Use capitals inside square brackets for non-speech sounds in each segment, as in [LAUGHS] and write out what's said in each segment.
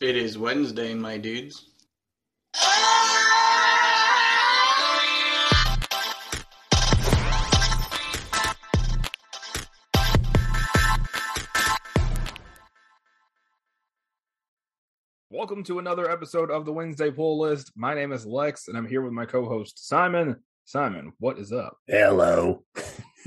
It is Wednesday, my dudes. Welcome to another episode of the Wednesday Pull List. My name is Lex, and I'm here with my co-host Simon. Simon, what is up? Hello.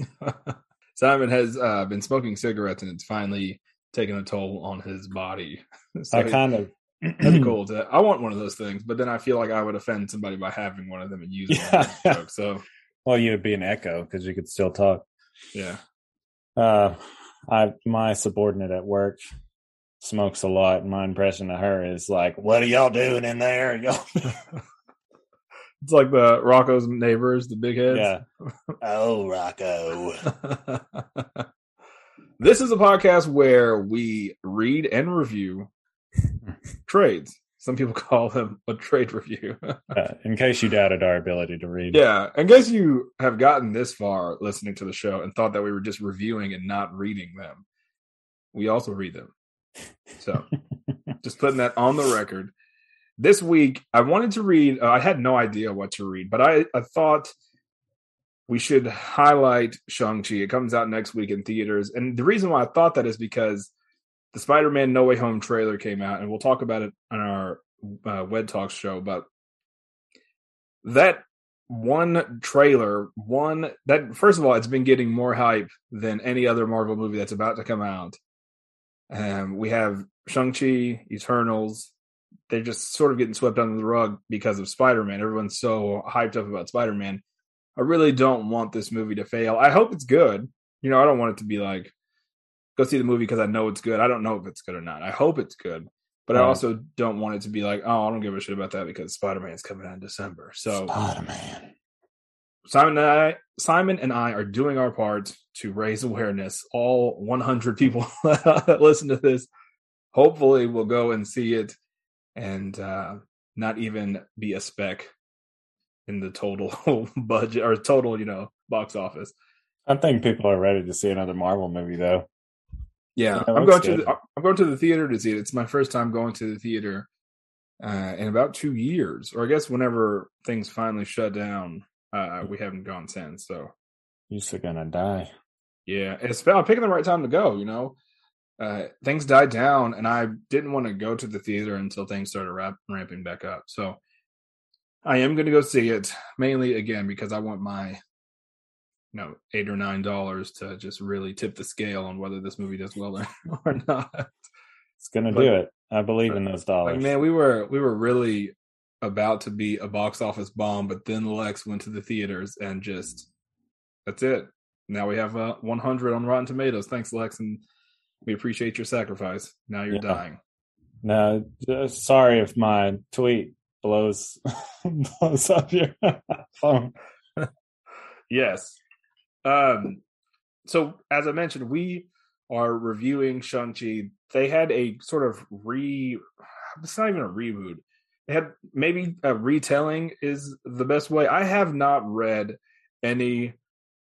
[LAUGHS] Simon has uh, been smoking cigarettes, and it's finally taken a toll on his body. [LAUGHS] so I kind of [CLEARS THROAT] [CLEARS THROAT] cool. To, I want one of those things, but then I feel like I would offend somebody by having one of them and using Yeah. it. So [LAUGHS] Well, you would be an echo because you could still talk. yeah, Uh, I my subordinate at work smokes a lot. My impression of her is like, "What are y'all doing in there?" [LAUGHS] Y'all, it's like the Rocko's neighbors, the big heads. yeah. oh, Rocko. This is a podcast where we read and review [LAUGHS] trades. Some people [LAUGHS] call them a trade review. Uh, in case you doubted our ability to read, yeah, in case you have gotten this far listening to the show and thought that we were just reviewing and not reading them, we also read them. So, [LAUGHS] just putting that on the record. This week, I wanted to read. Uh, I had no idea what to read, but I, I thought we should highlight Shang-Chi. It comes out next week in theaters. And the reason why I thought that is because the Spider-Man No Way Home trailer came out, and we'll talk about it on our uh, Wed Talks show. But that one trailer, one that first of all, it's been getting more hype than any other Marvel movie that's about to come out. Um, we have Shang-Chi, Eternals. They're just sort of getting swept under the rug because of Spider-Man. Everyone's so hyped up about Spider-Man. I really don't want this movie to fail. I hope it's good. You know, I don't want it to be like go see the movie because I know it's good. I don't know if it's good or not. I hope it's good, but I also don't want it to be like, oh, I don't give a shit about that because Spider-Man's coming out in December. So Spider-Man. Simon and I, Simon and I are doing our part to raise awareness. All 100 people [LAUGHS] that listen to this, hopefully, will go and see it, and uh, not even be a speck in the total [LAUGHS] budget or total, you know, box office. I think people are ready to see another Marvel movie, though. Yeah, I'm going to the, I'm going to the theater to see it. It's my first time going to the theater uh, in about two years, or I guess whenever things finally shut down. Uh, we haven't gone since, so. You're still gonna die. Yeah, it's I'm picking the right time to go. You know, uh, things died down, and I didn't want to go to the theater until things started ramp, ramping back up. So I am going to go see it mainly again because I want my, you know, eight or nine dollars to just really tip the scale on whether this movie does well [LAUGHS] or, not. It's gonna But- do it. I believe in those dollars. Like man, we were we were really about to be a box office bomb, but then Lex went to the theaters and just that's it. Now we have uh, 100 on Rotten Tomatoes. Thanks, Lex, and we appreciate your sacrifice. Now you're Yeah. dying. No, sorry if my tweet blows [LAUGHS] blows up your [LAUGHS] phone. Yes. Um. So as I mentioned, we are reviewing Shang Chi. They had a sort of re. It's not even a reboot. They had maybe a retelling is the best way. I have not read any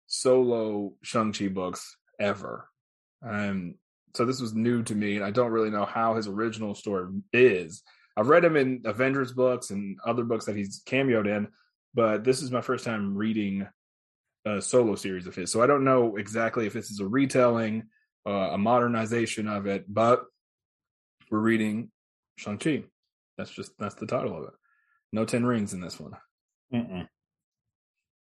solo Shang Chi books ever. Um. So this was new to me, and I don't really know how his original story is. I've read him in Avengers books and other books that he's cameoed in, but this is my first time reading a solo series of his. So I don't know exactly if this is a retelling, uh, a modernization of it, but we're reading Shang-Chi. That's just, that's the title of it. No 10 rings in this one. Mm-mm.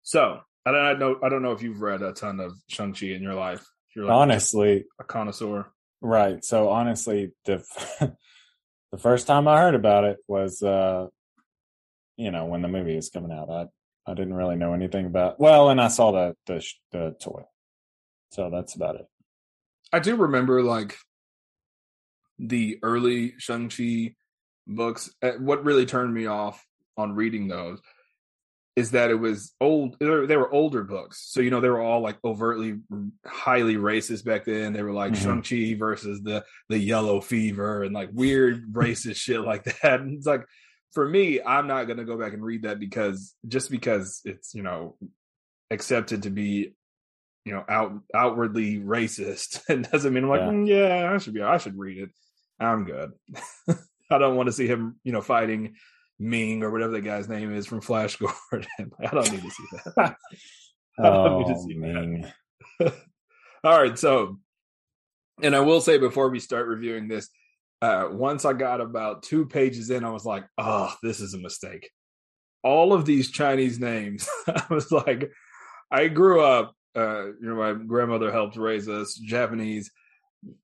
So I don't I know, I don't know if you've read a ton of Shang-Chi in your life. You're like Honestly, a connoisseur. right. So honestly, the [LAUGHS] the first time I heard about it was, uh, you know, when the movie was coming out. I I didn't really know anything about. Well, and I saw the the the toy, so that's about it. I do remember like the early Shang-Chi books. Uh, What really turned me off on reading those is that it was old they were, older books. So you know they were all like overtly highly racist back then. They were like Mhm. Shang-Chi versus the the yellow fever and like weird [LAUGHS] racist shit like that. And it's like for me, I'm not going to go back and read that because just because it's, you know, accepted to be you know out outwardly racist [LAUGHS] it doesn't mean I'm like Yeah. "Mm, yeah i should be i should read it i'm good [LAUGHS] I don't want to see him, you know, fighting Ming or whatever the guy's name is from Flash Gordon. [LAUGHS] I don't need to see that. [LAUGHS] I don't need to Oh, see that. [LAUGHS] All right, so and I will say before we start reviewing this, uh, once I got about two pages in, I was like, "Oh, this is a mistake." All of these Chinese names, I was like, I grew up. Uh, you know, my grandmother helped raise us Japanese.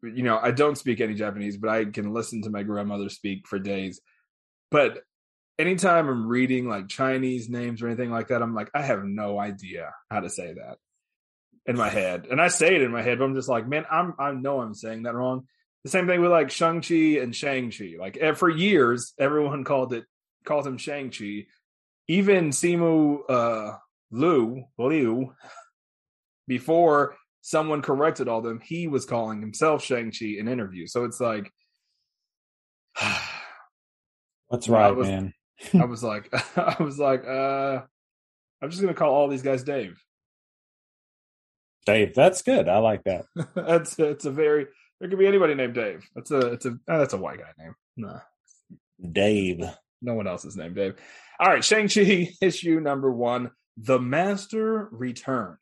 You know, I don't speak any Japanese, but I can listen to my grandmother speak for days. But anytime I'm reading like Chinese names or anything like that, I'm like, I have no idea how to say that in my head. And I say it in my head, but I'm just like, man, I'm I know I'm saying that wrong. The same thing with like Shang-Chi and Shang-Chi. Like eh, for years, everyone [LAUGHS] called it called him Shang-Chi. Even Simu uh Liu, Liu, before someone corrected all them, he was calling himself Shang-Chi in interviews. So it's like [SIGHS] What's right, was- man? I was like [LAUGHS] I was like, uh I'm just gonna call all these guys Dave. Dave, that's good. I like that. [LAUGHS] that's it's a very there could be anybody named Dave. That's a it's a uh, that's a white guy name. No, Dave. no one else is named Dave. All right, Shang Chi [LAUGHS] issue number one: The Master returns.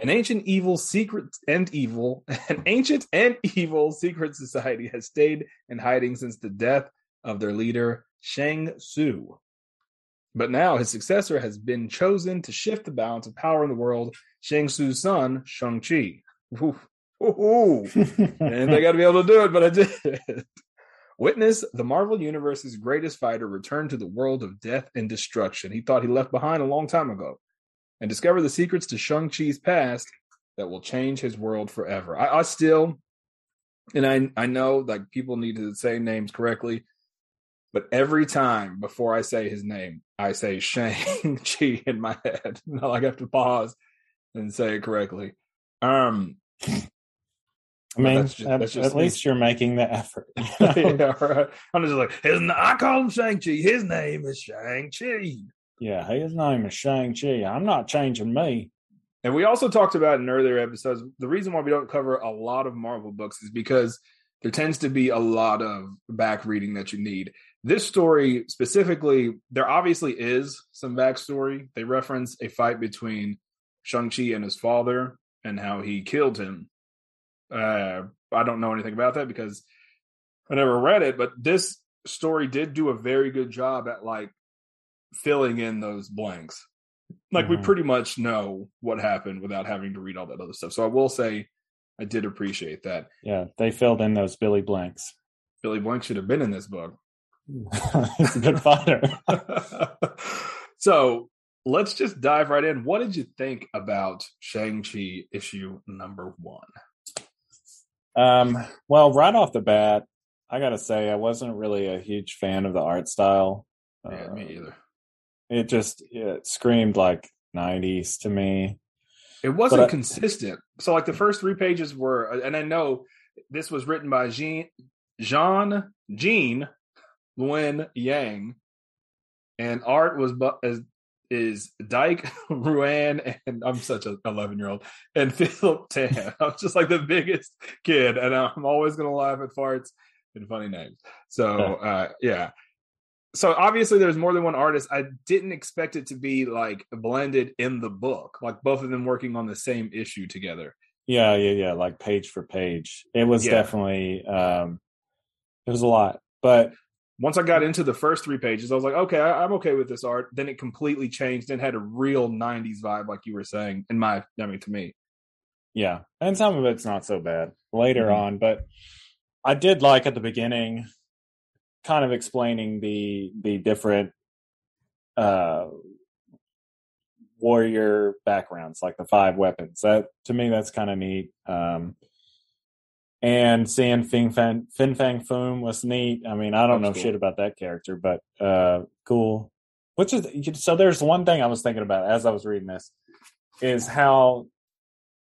An ancient evil secret and evil, an ancient and evil secret society has stayed in hiding since the death of their leader Zheng Zhu. But now his successor has been chosen to shift the balance of power in the world. Zheng Zhu's son, Shang Chi. Ooh, ooh, ooh. and they got to be able to do it, but I did. [LAUGHS] Witness the Marvel Universe's greatest fighter return to the world of death and destruction he thought he left behind a long time ago, and discover the secrets to Shang-Chi's past that will change his world forever. I, I still, and I, I know like people need to say names correctly, but every time before I say his name, I say Shang-Chi [LAUGHS] in my head. [LAUGHS] Now I have to pause and say it correctly. Um, I mean, that's just- at, that's at me. least you're making the effort. [LAUGHS] yeah, right. I'm just like, his, I call him Shang-Chi. His name is Shang-Chi. yeah, his name is Shang Chi. I'm not changing me. And we also talked about in earlier episodes, the reason why we don't cover a lot of Marvel books is because there tends to be a lot of back reading that you need. This story specifically, there obviously is some backstory. They reference a fight between Shang-Chi and his father and how he killed him. Uh, I don't know anything about that because I never read it, but this story did do a very good job at like filling in those blanks. Like we Mhm. pretty much know what happened without having to read all that other stuff. So I will say I did appreciate that. Yeah, they filled in those Billy blanks. Billy Blank should have been in this book. He's a good fighter. [LAUGHS] so let's just dive right in. What did you think about Shang-Chi issue number one? Um, well, right off the bat, I gotta say I wasn't really a huge fan of the art style. Yeah, Uh, me either. It just it screamed like '90s to me. It wasn't But I- consistent. So like the first three pages were, and I know this was written by Gene Gene Gene Luen Yang, and art was bu- is is Dike [LAUGHS] Ruan, and I'm such a 11 year old, and Philip Tan. [LAUGHS] I'm just like the biggest kid, and I'm always gonna laugh at farts and funny names. So uh, yeah. So obviously there's more than one artist. I didn't expect it to be like blended in the book, like both of them working on the same issue together. Yeah, yeah, yeah. Like page for page, it was Yeah. definitely um, it was a lot. But Once I got into the first three pages, I was like, okay, I, I'm okay with this art. Then it completely changed and had a real '90s vibe, like you were saying. In my, I mean, to me, yeah, and some of it's not so bad later Mhm. on. But I did like at the beginning, kind of explaining the the different uh warrior backgrounds, like the five weapons. That to me, that's kind of neat. Um, and seeing Fin Fang, Fin Fang Foom was neat. I mean, I don't That know cool. shit about that character, but uh, cool. Which is so? There's one thing I was thinking about as I was reading this is how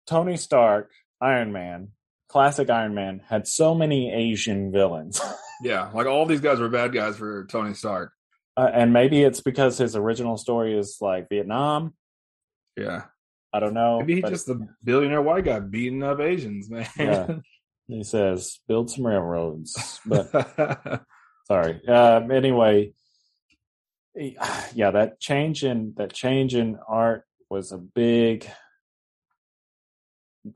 Tony Stark, Iron Man, classic Iron Man, had so many Asian villains. [LAUGHS] yeah, like all these guys were bad guys for Tony Stark. Uh, and maybe it's because his original story is like Vietnam. Yeah, I don't know. maybe he's just the billionaire white guy beating up Asians, [LAUGHS] man. Yeah. He says build some railroads. But [LAUGHS] Sorry. Um, anyway, yeah, that change in that change in art was a big.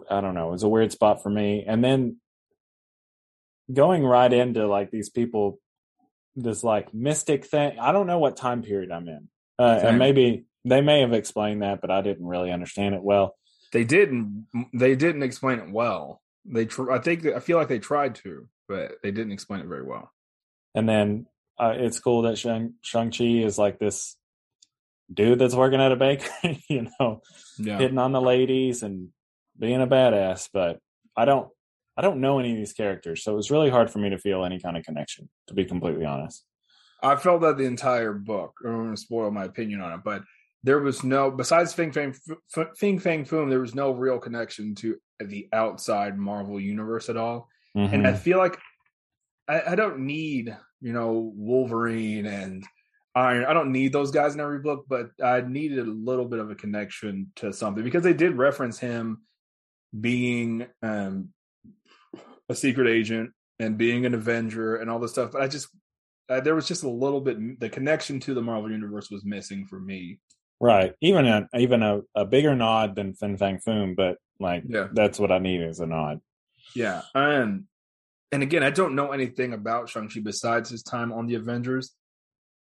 I don't know. It was a weird spot for me, and then going right into like these people, this like mystic thing. I don't know what time period I'm in, uh, and maybe they may have explained that, but I didn't really understand it well. They didn't. They didn't explain it well. They. Tr- I think. I feel like they tried to, but they didn't explain it very well. And then uh, it's cool that Shang Shang Chi is like this dude that's working at a bakery, [LAUGHS] you know, Yeah. hitting on the ladies and being a badass. But I don't, I don't know any of these characters, so it was really hard for me to feel any kind of connection. To be completely honest. I felt that the entire book. I don't want to spoil my opinion on it, but there was no besides Fing Fang F- Fing Fang Foom. There was no real connection to the outside Marvel universe at all. and I Mhm. feel like I, I don't need you know Wolverine and Iron. I don't need those guys in every book, but I needed a little bit of a connection to something because they did reference him being um, a secret agent and being an Avenger and all this stuff. But I just uh, there was just a little bit the connection to the Marvel universe was missing for me. Right. Even a even a, a bigger nod than Fin Fang Foom, but like Yeah. that's what I need is a nod. Yeah. Um and again, I don't know anything about Shang-Chi besides his time on the Avengers.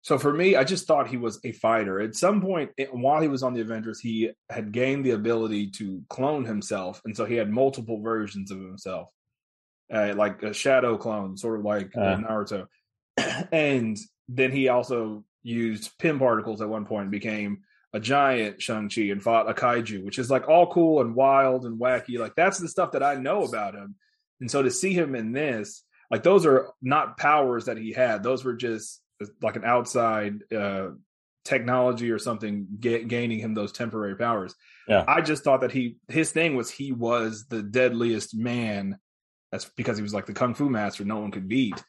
So for me, I just thought he was a fighter. At some point while he was on the Avengers, he had gained the ability to clone himself, and so he had multiple versions of himself. Uh, like a shadow clone, sort of like uh, Uh. Naruto. [CLEARS THROAT] and then he also used Pym particles at one point and became a giant Shang-Chi and fought a kaiju, which is like all cool and wild and wacky. Like that's the stuff that I know about him. And so to see him in this, like those are not powers that he had. Those were just like an outside uh technology or something ga- gaining him those temporary powers. Yeah. I just thought that he his thing was he was the deadliest man. That's because he was like the kung fu master no one could beat.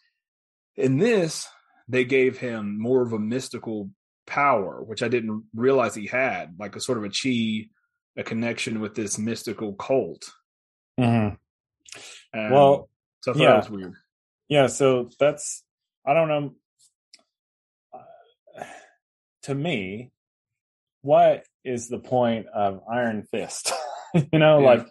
In this, they gave him more of a mystical power, which I didn't realize he had, like a sort of a chi, a connection with this mystical cult. Mm-hmm. Um, Well, so yeah. that was weird. Yeah, so that's I don't know. Uh, [SIGHS] to me, what is the point of Iron Fist? [LAUGHS] you know, Yeah. like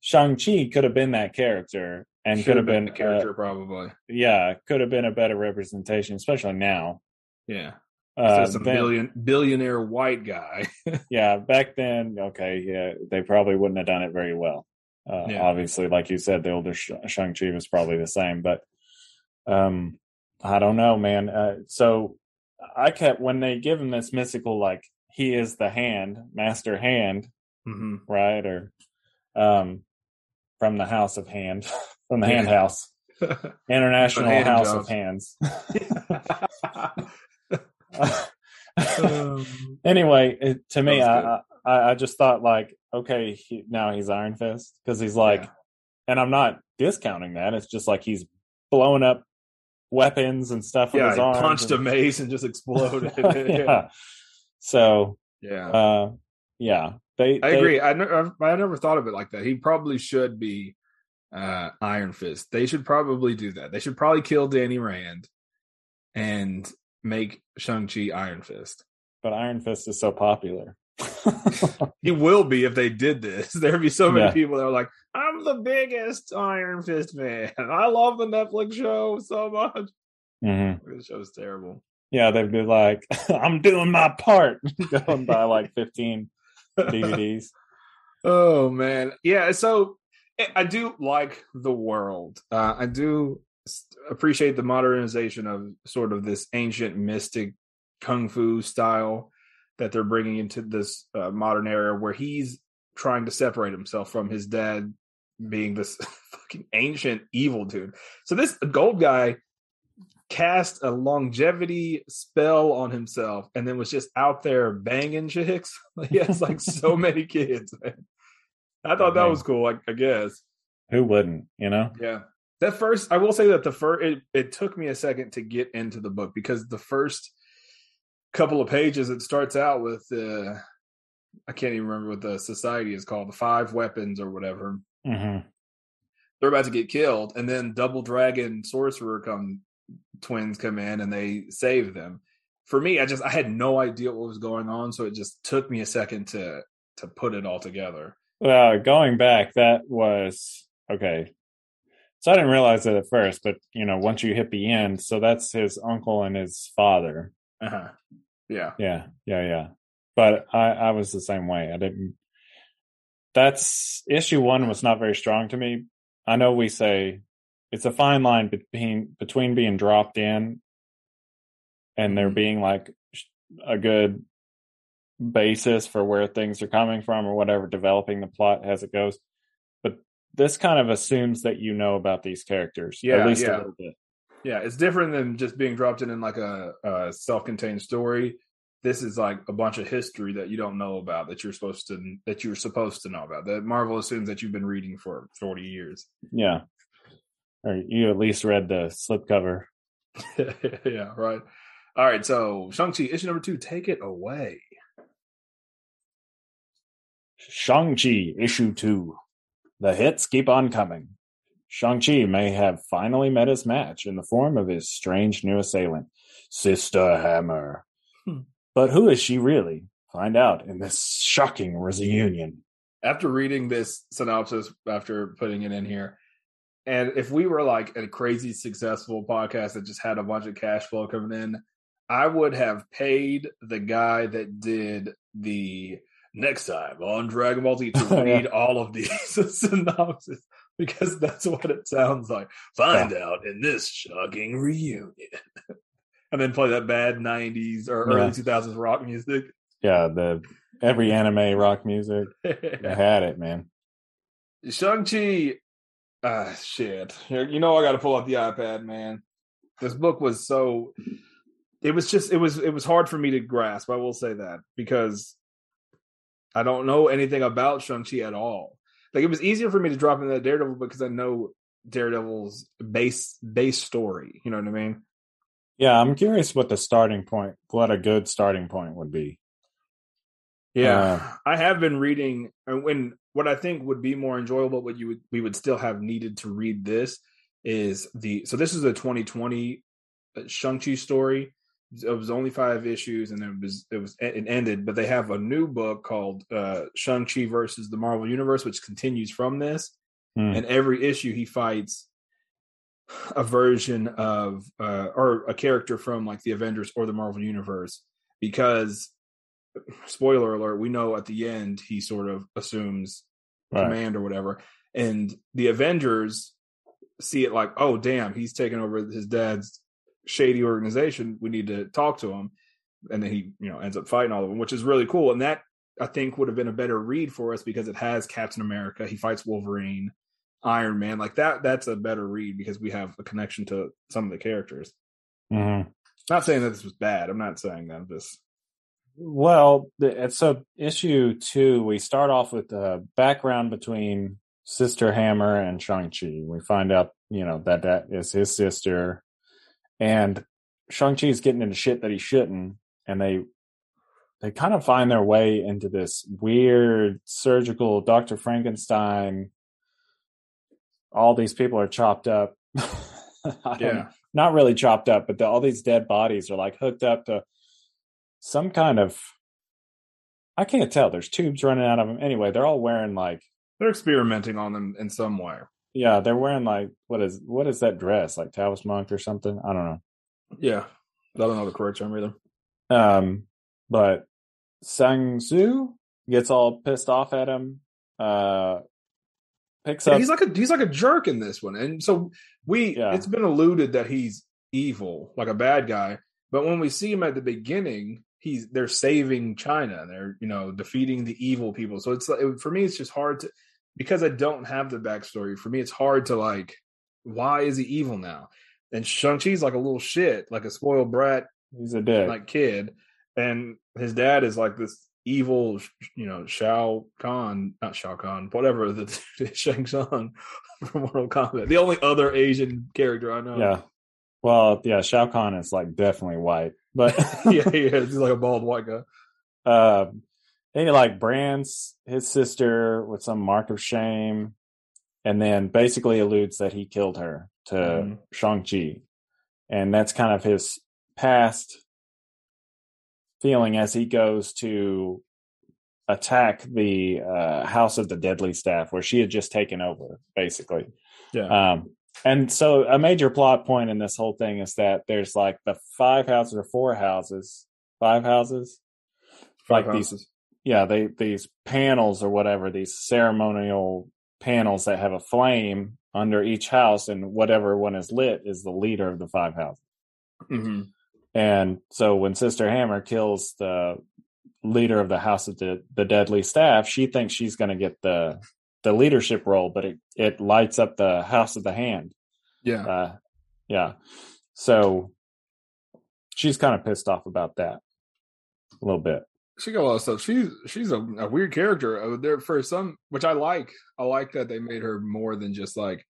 Shang Chi could have been that character and could have been, the character, probably. Uh, yeah, could have been a better representation, especially now. Yeah, Uh, so some then- billion billionaire white guy. [LAUGHS] yeah, back then, okay, yeah, they probably wouldn't have done it very well. Uh, Yeah. Obviously, like you said, the older Sh- Shang Chi was probably the same, but um, I don't know, man. Uh, so I kept when they give him this mystical, like he is the hand, master hand, hmm right, or um, from the house of hand, [LAUGHS] from the hand house, [LAUGHS] international hand house of hands. [LAUGHS] Um, anyway, it, to me, I, I I just thought like, okay, he, now he's Iron Fist because he's like, Yeah. and I'm not discounting that. It's just like he's blowing up weapons and stuff yeah, his he arms. punched a and- mace and just exploded. [LAUGHS] [LAUGHS] yeah. So, yeah. uh, yeah, they. I they- agree. I never, I never thought of it like that. He probably should be uh, Iron Fist. They should probably do that. They should probably kill Danny Rand and make Shang Chi Iron Fist. But Iron Fist is so popular. [LAUGHS] [LAUGHS] He will be if they did this. [LAUGHS] There'd be so many Yeah. people that are like, "I'm the biggest Iron Fist fan. I love the Netflix show so much." hmm The show's terrible. Yeah, they'd be like, "I'm doing my part." Go and buy like 15 DVDs. Oh man, yeah. So I- I do like the world. Uh, I do appreciate the modernization of sort of this ancient mystic kung fu style that they're bringing into this uh, modern era, where he's trying to separate himself from his dad being this [LAUGHS] fucking ancient evil dude. So this gold guy cast a longevity spell on himself and then was just out there banging chicks. [LAUGHS] he has like so [LAUGHS] many kids, man. I thought that was cool, like I guess. Who wouldn't? You know? Yeah. That first I will say that the first it, it took me a second to get into the book because the first couple of pages it starts out with uh I can't even remember what the society is called, the five weapons or whatever. hmm They're about to get killed, and then Double Dragon Sorcerer come twins come in and they save them. For me, I just I had no idea what was going on, so it just took me a second to to put it all together. Well, going back, that was okay. So I didn't realize it at first, but you know, once you hit the end, so that's his uncle and his father. Uh-huh. Yeah. Yeah, yeah, yeah. But I, I was the same way. I didn't. That's issue one was not very strong to me. I know we say it's a fine line between between being dropped in and there being like a good basis for where things are coming from or whatever, developing the plot as it goes. This kind of assumes that you know about these characters, Yeah, at least yeah. a little bit. Yeah, it's different than just being dropped in in like a, a self-contained story. This is like a bunch of history that you don't know about that you're supposed to that you're supposed to know about. That Marvel assumes that you've been reading for 40 years. Yeah, or you at least read the slipcover. [LAUGHS] yeah, right. All right, so Shang-Chi issue number 2, take it away. Shang-Chi issue two. The hits keep on coming. Shang-Chi may have finally met his match in the form of his strange new assailant, Sister Hammer. Hmm. But who is she really? Find out in this shocking reunion. After reading this synopsis after putting it in here, and if we were like a crazy successful podcast that just had a bunch of cash flow coming in, I would have paid the guy that did the next time on Dragon Ball Z to [LAUGHS] Yeah. read all of these [LAUGHS] synopsis because that's what it sounds like. Find out in this shocking reunion. [LAUGHS] and then play that bad 90s or early Yeah. 2000s rock music. Yeah, the every anime rock music. I had it, man. Shang-Chi, ah, shit. You know, I got to pull out the iPad, man. This book was so, it was just, it was, it was hard for me to grasp. I will say that because I don't know anything about Shang-Chi at all. Like, it was easier for me to drop into Daredevil because I know Daredevil's base, base story. You know what I mean? Yeah, I'm curious what the starting point, what a good starting point would be. Yeah, uh, I have been reading, and when what I think would be more enjoyable, what you would we would still have needed to read this is the so this is a 2020 uh, Shang Chi story. It was only five issues, and it was it was it ended. But they have a new book called uh, Shang Chi versus the Marvel Universe, which continues from this. Hmm. And every issue, he fights a version of uh, or a character from like the Avengers or the Marvel Universe because spoiler alert, we know at the end he sort of assumes Right. command or whatever. And the Avengers see it like, oh damn, he's taking over his dad's shady organization. We need to talk to him. And then he, you know, ends up fighting all of them, which is really cool. And that I think would have been a better read for us because it has Captain America, he fights Wolverine, Iron Man. Like that that's a better read because we have a connection to some of the characters. Mhm. Not saying that this was bad. I'm not saying that. I'm just Well, the, so issue two, we start off with the background between Sister Hammer and Shang Chi. We find out, you know, that that is his sister, and Shang-Chi is getting into shit that he shouldn't, and they they kind of find their way into this weird surgical Doctor Frankenstein. All these people are chopped up. [LAUGHS] Yeah. not really chopped up, but the, all these dead bodies are like hooked up to some kind of. I can't tell. There's tubes running out of them. Anyway, they're all wearing like, They're experimenting on them in some way. Yeah, they're wearing like what is what is that dress like Taoist monk or something? I don't know. Yeah. I don't know the correct term either. Um, but Sang Tzu gets all pissed off at him. Uh, picks Yeah, up. he's like a he's like a jerk in this one. And so we Yeah. it's been alluded that he's evil, like a bad guy. But when we see him at the beginning, he's they're saving China. They're, you know, defeating the evil people. So it's like for me it's just hard to because I don't have the backstory. For me it's hard to like why is he evil now? And Shang-Chi's like a little shit, like a spoiled brat he's a dick. like kid, and his dad is like this evil, you know, Shao Kahn, not Shao Kahn, whatever the [LAUGHS] Shang Tsung [LAUGHS] from Mortal Kombat, the only other Asian character I know. yeah. Well, yeah, Shao Kahn is like definitely white, but [LAUGHS] yeah, yeah, he's like a bald white guy. Uh, Then he like brands his sister with some mark of shame, and then basically alludes that he killed her to Mhm. Shang Chi. and that's kind of his past feeling as he goes to attack the uh, House of the Deadly Staff, where she had just taken over, basically. Yeah. Um, and so a major plot point in this whole thing is that there's like the five houses or four houses, five houses, Five like these- houses. Yeah, they these panels or whatever, these ceremonial panels that have a flame under each house, and whatever one is lit is the leader of the five houses. hmm And so when Sister Hammer kills the leader of the House of the, the Deadly Staff, she thinks she's going to get the the leadership role, but it it lights up the House of the Hand. Yeah. Uh, yeah. So she's kind of pissed off about that a little bit. She got a lot of stuff. She's she's a, a weird character. Uh, There for some, which I like. I like that they made her more than just like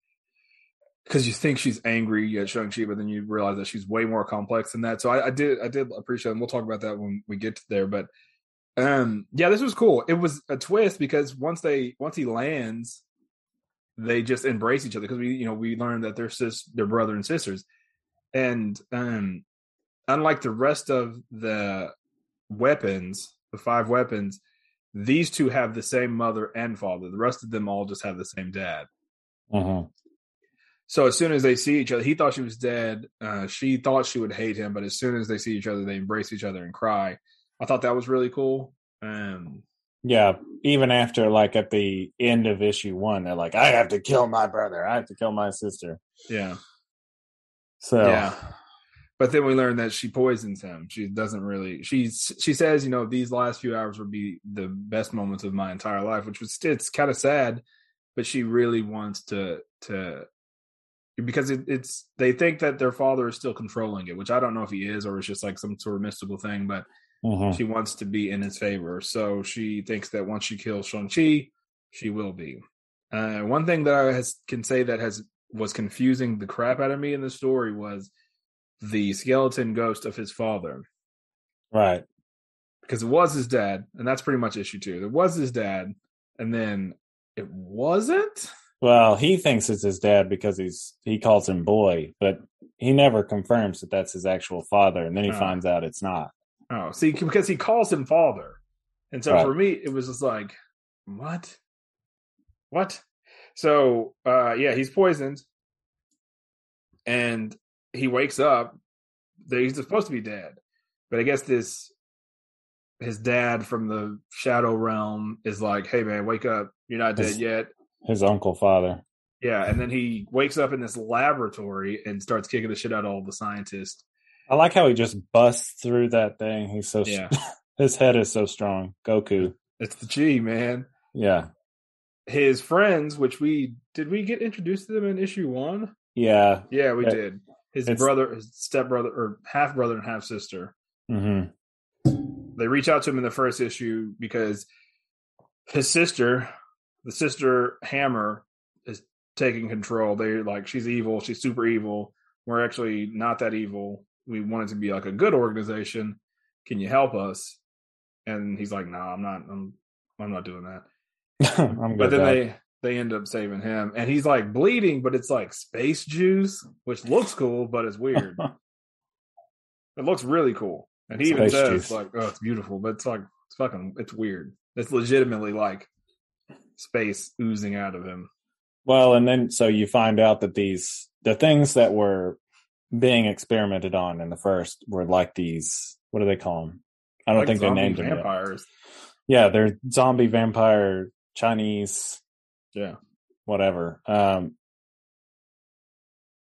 because you think she's angry at Shang Chi, but then you realize that she's way more complex than that. So I, I did I did appreciate, and we'll talk about that when we get to there. But um, yeah, this was cool. It was a twist because once they once he lands, they just embrace each other because we you know we learned that they're sis they're brother and sisters, and um, unlike the rest of the weapons, the five weapons, these two have the same mother and father. The rest of them all just have the same dad. Mhm. So as soon as they see each other, he thought she was dead. Uh, she thought she would hate him, but as soon as they see each other, they embrace each other and cry. I thought that was really cool. Um, Yeah, even after like at the end of issue one, they're like, "I have to kill my brother. I have to kill my sister." yeah, So yeah. But then we learn that she poisons him. She doesn't really. She's she says, you know, these last few hours would be the best moments of my entire life, which was it's kind of sad, but she really wants to to because it, it's they think that their father is still controlling it, which I don't know if he is or it's just like some sort of mystical thing, but Mhm. she wants to be in his favor. So she thinks that once she kills Shang Chi, she will be. Uh, one thing that I has, can say that has was confusing the crap out of me in the story was the skeleton ghost of his father right. because it was his dad, and that's pretty much issue two. It was his dad, and then it wasn't. Well, he thinks it's his dad because he's he calls him boy, but he never confirms that that's his actual father, and then he Oh. finds out it's not. Oh, see, because he calls him father, and so Right. for me, it was just like, what, what? So, uh, yeah, he's poisoned, and he wakes up. He's supposed to be dead, but I guess this his dad from the shadow realm is like, "Hey, man, wake up! You're not dead His- yet." His uncle father. Yeah, and then he wakes up in this laboratory and starts kicking the shit out of all the scientists. I like how he just busts through that thing. He's so Yeah, [LAUGHS] his head is so strong. Goku. it's the G man. Yeah. his friends, which we did we get introduced to them in issue one? Yeah. Yeah, we Yeah. did. His It's- brother, his stepbrother, or half brother and half sister. hmm They reach out to him in the first issue because his sister, the sister Hammer, is taking control. They're like, she's evil. She's super evil. We're actually not that evil. We want it to be like a good organization. Can you help us? And he's like, No, I'm not. I'm. I'm not doing that. [LAUGHS] I'm but then they they end up saving him and he's like bleeding but it's like space juice which looks cool but it's weird [LAUGHS] it looks really cool and he even says juice. like oh it's beautiful but it's like it's fucking it's weird it's legitimately like space oozing out of him Well, and then so you find out that these the things that were being experimented on in the first were like these. What do they call them? I don't Like think they zombie named them. yet. vampires Yeah, they're zombie vampire Chinese yeah whatever. Um,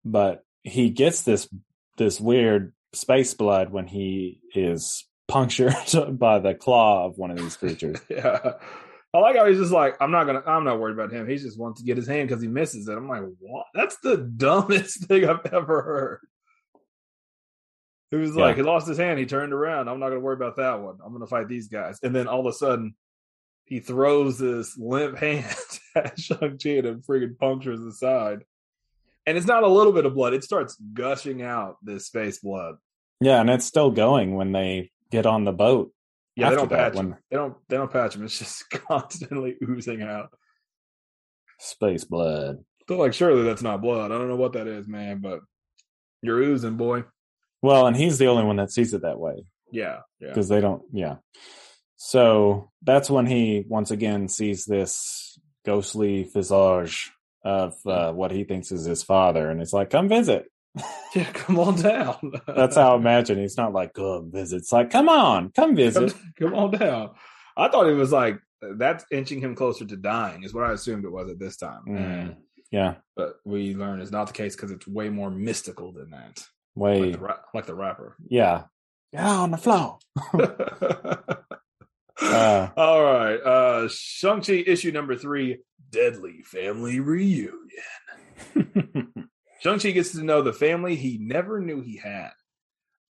but he gets this this weird space blood when he is punctured [LAUGHS] by the claw of one of these creatures. [LAUGHS] yeah I like how he's just like, I'm not gonna, I'm not worried about him. He just wants to get his hand because he misses it. I'm like, what? That's the [LAUGHS] dumbest thing I've ever heard. It was like Yeah. he lost his hand, he turned around. I'm not gonna worry about that one. I'm gonna fight these guys. And then all of a sudden, he throws this limp [LAUGHS] hand at Shang-Chi and friggin' punctures the side. And it's not a little bit of blood, it starts gushing out this space blood. yeah, and it's still going when they get on the boat. Yeah, they don't patch when- him. They don't they don't patch him. It's just [LAUGHS] constantly oozing out. Space blood. They're like, surely that's not blood. I don't know what that is, man, but You're oozing, boy. Well, and he's the only one that sees it that way Yeah, yeah. because they don't. Yeah. So that's when he once again sees this ghostly visage of uh, what he thinks is his father, and it's like, "Come visit." [LAUGHS] Yeah, come on down. [LAUGHS] That's how I imagine. He's not like, "Come visit." It's like, "Come on, come come, visit." [LAUGHS] come on down. I thought it was like that's inching him closer to dying, is what I assumed it was at this time. Mm. Yeah, But we learn is not the case because it's way more mystical than that. Like way. the, ra- like the rapper. Yeah, yeah, on the floor. Uh. [LAUGHS] All right. Uh Shang-Chi issue number three, Deadly Family Reunion. [LAUGHS] Shang-Chi gets to know the family he never knew he had.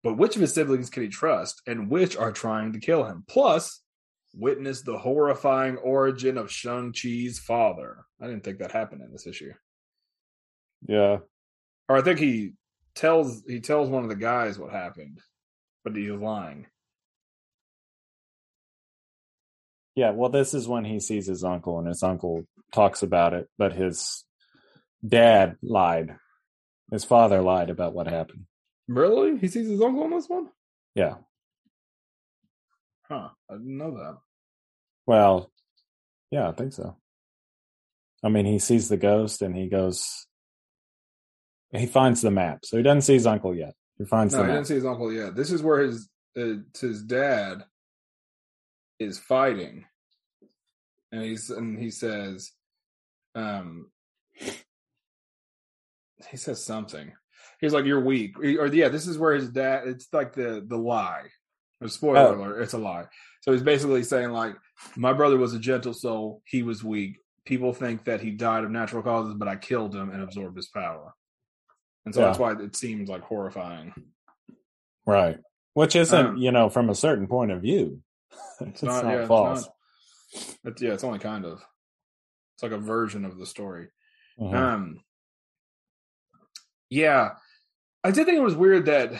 But which of his siblings can he trust and which are trying to kill him? Plus, witness the horrifying origin of Shang-Chi's father. I didn't think that happened in this issue. yeah, Or I think he tells he tells one of the guys what happened, but he's lying. Yeah. Well, this is when he sees his uncle, and his uncle talks about it, but his dad lied. His father lied about what happened. Really? He sees his uncle on this one? Yeah. Huh. I didn't know that. Well, yeah, I think so. I mean, he sees the ghost and he goes, he finds the map. So he doesn't see his uncle yet. He finds No, he map. didn't see his uncle yet. This is where his uh, his dad is fighting, and he's and he says, um, he says something. He's like, "You're weak," or yeah, this is where his dad. It's like the the lie. A spoiler Oh. alert! It's a lie. So he's basically saying like, "My brother was a gentle soul. He was weak. People think that he died of natural causes, but I killed him and absorbed his power." And so Yeah. that's why it seems like horrifying. Right. Which isn't, Um, you know, from a certain point of view. [LAUGHS] it's, not- not, yeah, it's false. not. It's, yeah, it's only kind of. It's like a version of the story. Mhm. Um, yeah, I did think it was weird that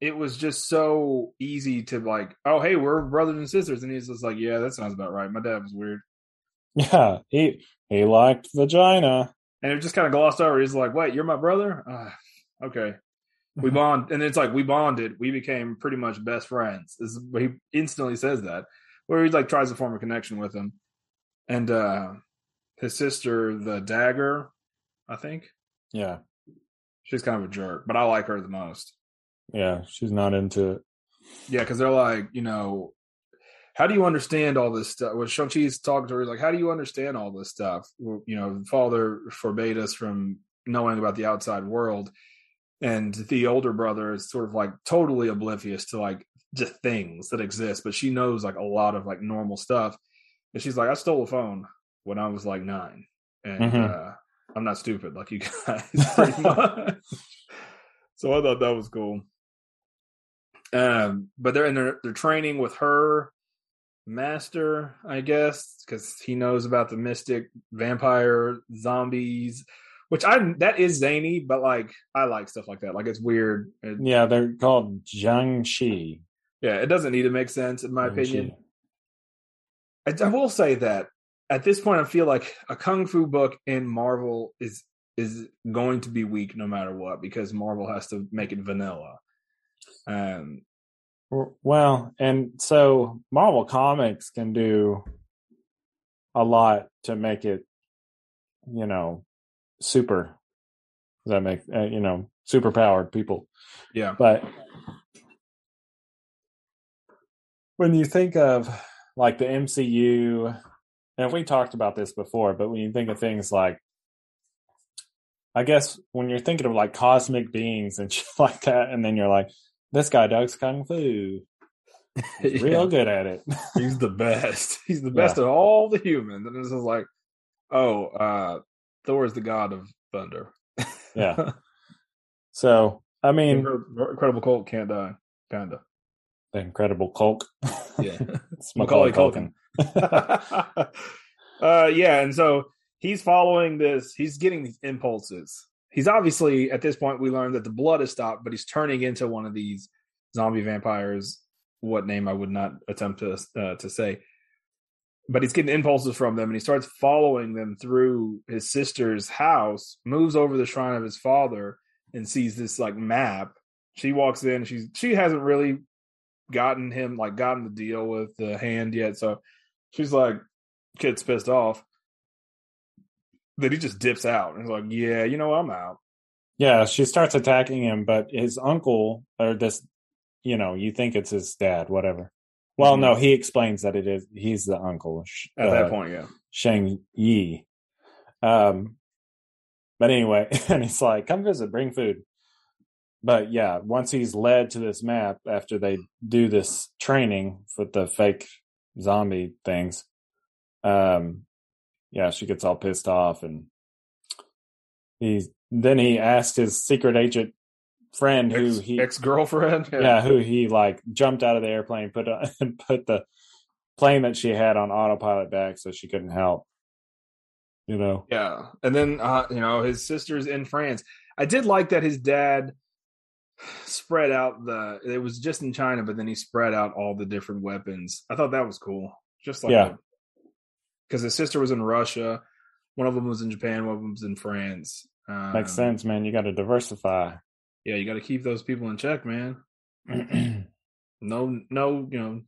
it was just so easy to like, oh, hey, we're brothers and sisters, and he's just like, yeah, that sounds about right. My dad was weird, yeah. He, he liked vagina. and it just kind of glossed over. He's like, wait, you're my brother? Ah, okay. We bond, and it's like we bonded. We became pretty much best friends. This is, he instantly says that, where he like tries to form a connection with him, and uh his sister, the dagger, I think Yeah. she's kind of a jerk, but I like her the most. Yeah. She's not into it. Yeah, because they're like, you know, how do you understand all this stuff? When Shang-Chi's talking to her, he's like, how do you understand all this stuff? Well, you know, father forbade us from knowing about the outside world. And the older brother is sort of like totally oblivious to like just things that exist, but she knows like a lot of like normal stuff. And she's like, I stole a phone when I was like nine. And Mhm. uh, I'm not stupid like you guys, [LAUGHS] pretty [LAUGHS] much. so I thought that was cool. Um, but they're in their they're training with her master, I guess, because he knows about the mystic vampire zombies, which I that is zany, but like I like stuff like that. Like it's weird. It- Yeah. They're called Jiangshi. yeah, it doesn't need to make sense in my Jiangshi. opinion. I, I will say that at this point, I feel like a kung fu book in Marvel is is going to be weak no matter what because Marvel has to make it vanilla. Um, Well, and so Marvel Comics can do a lot to make it, you know, super. Does that make uh, you know super powered people? yeah, But when you think of like the MCU, and we talked about this before, but when you think of things like, I guess when you're thinking of like cosmic beings and [LAUGHS] shit like that, and then you're like, this guy does kung fu, [LAUGHS] He's real good at it. he's the best. [LAUGHS] He's the best of all the humans, and it's just like, oh, uh, Thor is the god of thunder. Yeah. [LAUGHS] So I mean, Incredible Colt can't die. Kinda. the Incredible Hulk. Yeah. [LAUGHS] It's Macaulay Culkin. [LAUGHS] uh yeah, and so he's following this, he's getting these impulses. He's obviously at this point we learned that the blood has stopped, but he's turning into one of these zombie vampires. What name I would not attempt to uh, to say. But he's getting impulses from them and he starts following them through his sister's house, moves over the shrine of his father, and sees this like map. She walks in. She's she hasn't really gotten him like gotten the deal with the hand yet, so she's like, kid's pissed off. Then he just dips out and he's like, "Yeah, you know, I'm out." Yeah, she starts attacking him, but his uncle or this, you know, you think it's his dad, whatever. Well, Mhm. no, he explains that it is he's the uncle At uh, that point, yeah. Shang Yi. Um, but anyway, [LAUGHS] and he's like, "Come visit, bring food." But yeah, once he's led to this map after they do this training with the fake zombie things, um, yeah, she gets all pissed off, and he's then he asked his secret agent friend who Ex, he ex girlfriend. [LAUGHS] yeah. who he like jumped out of the airplane, put on, [LAUGHS] put the plane that she had on autopilot back so she couldn't help. You know, Yeah. And then uh, you know, his sister's in France. I did like that his dad spread out the it was just in China, but then he spread out all the different weapons. I thought that was cool. Just like Yeah. because his sister was in Russia, one of them was in Japan, one of them was in France. Um, makes sense, man. You got to diversify. Yeah, you got to keep those people in check, man. [CLEARS THROAT] No, no, you know,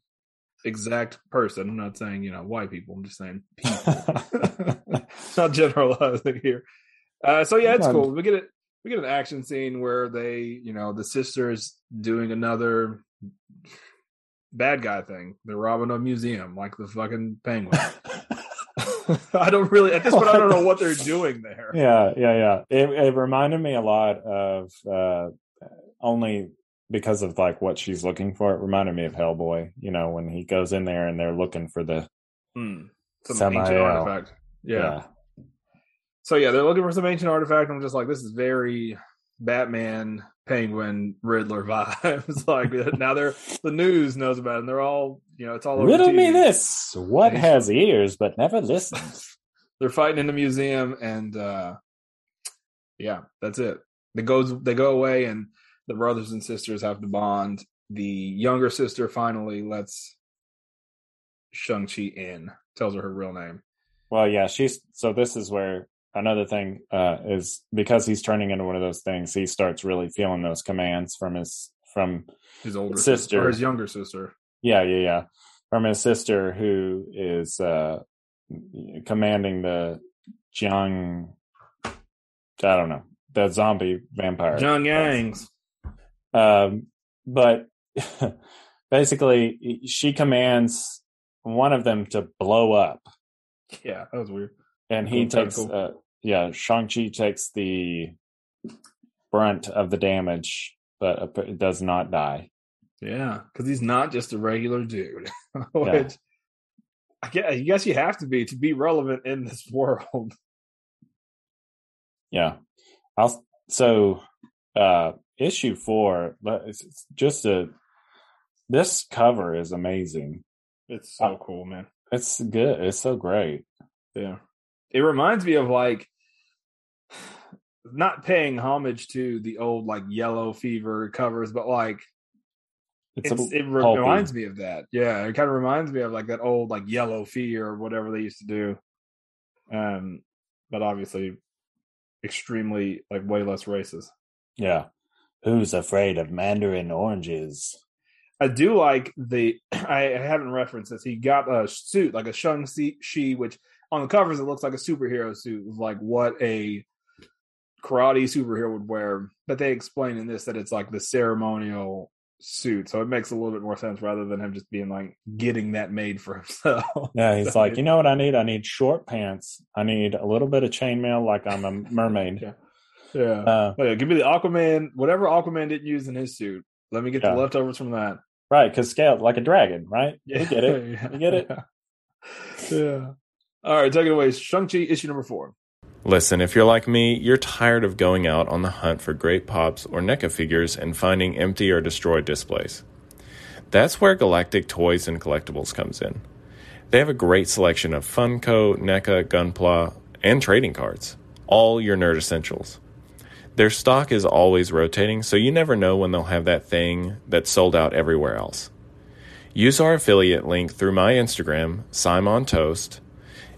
exact person. I'm not saying you know white people. I'm just saying [LAUGHS] people. [LAUGHS] not generalizing here. Uh, so yeah, it's cool. We get it. We get an action scene where they, you know, the sisters doing another bad guy thing. They're robbing a museum like the fucking penguin. [LAUGHS] [LAUGHS] I don't really at this point. I don't know what they're doing there. yeah, yeah, yeah. It, it reminded me a lot of uh, only because of like what she's looking for. It reminded me of Hellboy. You know, when he goes in there and they're looking for the Hmm. Some Samael. ancient artifact. yeah. So yeah, they're looking for some ancient artifact. I'm just like, this is very Batman, Penguin, Riddler vibes. [LAUGHS] like now they're the news knows about it. And they're all you know, it's all over Riddle TV. me this: what Thanks. [LAUGHS] has ears but never listens? [LAUGHS] They're fighting in the museum, and uh yeah, that's it. They goes they go away, and the brothers and sisters have to bond. The younger sister finally lets Shang Chi in, tells her her real name. Well, yeah, she's so. This is where another thing uh, is because he's turning into one of those things. He starts really feeling those commands from his from His older Sister. sister, or his younger sister. yeah, yeah, yeah, from his sister who is uh, commanding the Jiang. I don't know the zombie vampire. John Yangs. Um, but [LAUGHS] basically, she commands one of them to blow up, Yeah, that was weird. and he takes, cool. Uh, yeah, Shang Chi takes the brunt of the damage, but uh, does not die. Yeah, because he's not just a regular dude. [LAUGHS] Which I guess, I guess you have to be to be relevant in this [LAUGHS] world. Yeah, I'll so uh issue four. but It's it's just a this cover is amazing. It's so cool, man. It's good. It's so great. Yeah. It reminds me of like not paying homage to the old like yellow fever covers, but like It's, it's, it re- reminds me of that. Yeah, it kind of reminds me of like that old like yellow fear or whatever they used to do. Um, but obviously extremely like way less racist. Yeah. Who's afraid of mandarin oranges? I do like the. [CLEARS THROAT] I, I haven't referenced this. He got a suit like a Shang Chi, which on the covers it looks like a superhero suit, like what a karate superhero would wear. But they explain in this that it's like the ceremonial suit, so it makes a little bit more sense rather than him just being like getting that made for himself. Yeah, he's [LAUGHS] like, you know what I need? I need short pants. I need a little bit of chainmail like I'm a mermaid. Yeah. yeah. Uh, Oh, yeah, give me the Aquaman, whatever Aquaman didn't use in his suit. Let me get Yeah. the leftovers from that. right, because scaled like a dragon, right? Yeah. We get it. [LAUGHS] Yeah. We get it. [LAUGHS] yeah. All right, take it away. Shang-Chi, issue number four. Listen, if you're like me, you're tired of going out on the hunt for great pops or NECA figures and finding empty or destroyed displays. That's where Galactic Toys and Collectibles comes in. They have a great selection of Funko, NECA, Gunpla, and trading cards. All your nerd essentials. Their stock is always rotating, so you never know when they'll have that thing that's sold out everywhere else. Use our affiliate link through my Instagram, Simon Toast,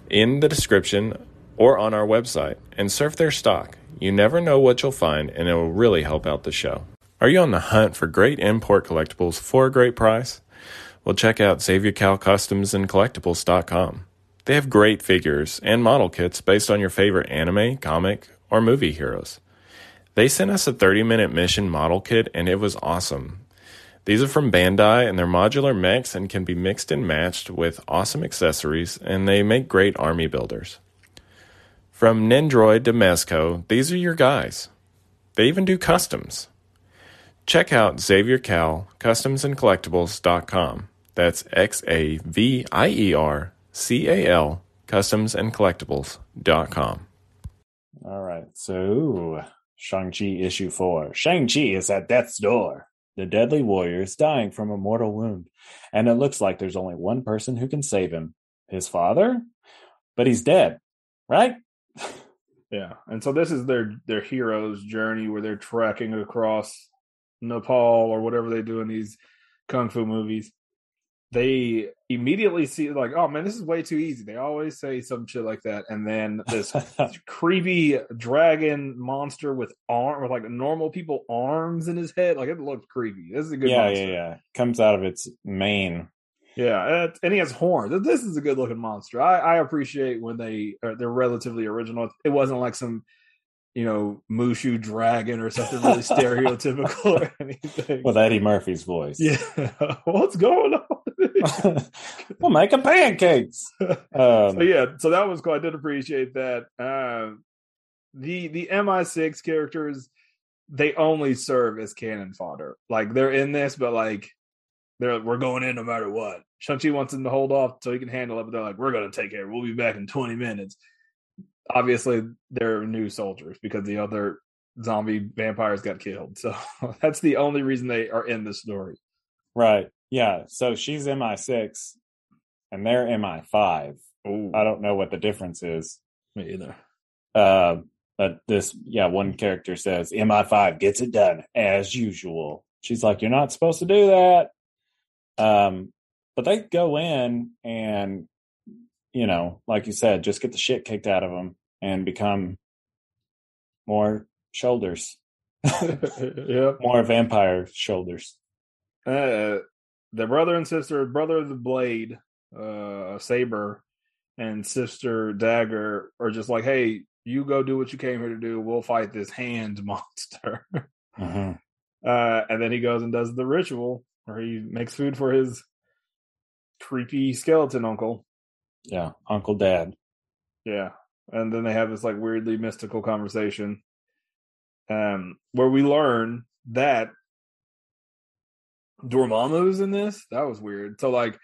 in the description or on our website and surf their stock. You never know what you'll find, and it will really help out the show. Are you on the hunt for great import collectibles for a great price? Well, check out Xavier Cal Customs and Collectibles.com. They have great figures and model kits based on your favorite anime, comic, or movie heroes. They sent us a 30 minute mission model kit, and it was awesome. These are from Bandai, and they're modular mechs and can be mixed and matched with awesome accessories, and they make great army builders. From Nendroid to Mezco, these are your guys. They even do customs. Check out Xavier Cal Customs and Collectibles.com. That's X A V I E R C A L Customs and Collectibles.com. All right. So, Shang-Chi issue four. Shang-Chi is at death's door. The deadly warrior is dying from a mortal wound, and it looks like there's only one person who can save him his father? But he's dead, right? Yeah, and so this is their their hero's journey where they're trekking across Nepal or whatever they do in these kung fu movies. They immediately see like, oh man, this is way too easy. They always say some shit like that, and then this [LAUGHS] creepy dragon monster with arm with like normal people arms in his head, like it looks creepy. This is a good yeah, monster. yeah, yeah. Comes out of its mane. Yeah, and- and he has horns. This is a good looking monster. I, I appreciate when they are they're relatively original. It wasn't like some, you know, Mushu dragon or something really [LAUGHS] stereotypical or anything. with Eddie Murphy's voice. yeah, [LAUGHS] what's going on? [LAUGHS] we're making pancakes. Um, so yeah, so that was cool. I did appreciate that. Um, the the MI6 characters, they only serve as cannon fodder. Like they're in this, but like they're we're going in no matter what. Shang-Chi wants him to hold off so he can handle it, but they're like, we're gonna take care. We'll be back in 20 minutes. Obviously, they're new soldiers because the other zombie vampires got killed. So [LAUGHS] that's the only reason they are in the story. Right. Yeah. So she's MI6 and they're MI5. Oh, I don't know what the difference is. me either. Uh, but this, yeah, one character says MI5 gets it done as usual. She's like, you're not supposed to do that. Um, but they go in and, you know, like you said, just get the shit kicked out of them and become more shoulders, [LAUGHS] yep. more vampire shoulders. uh, the brother and sister, brother of the blade, uh, saber, and sister dagger are just like, hey, you go do what you came here to do. We'll fight this hand [LAUGHS] monster. hmm uh, and then he goes and does the ritual where he makes food for his creepy skeleton uncle. Yeah. Uncle Dad. Yeah. And then they have this like weirdly mystical conversation um where we learn that Dormammu's in this. That was weird. So like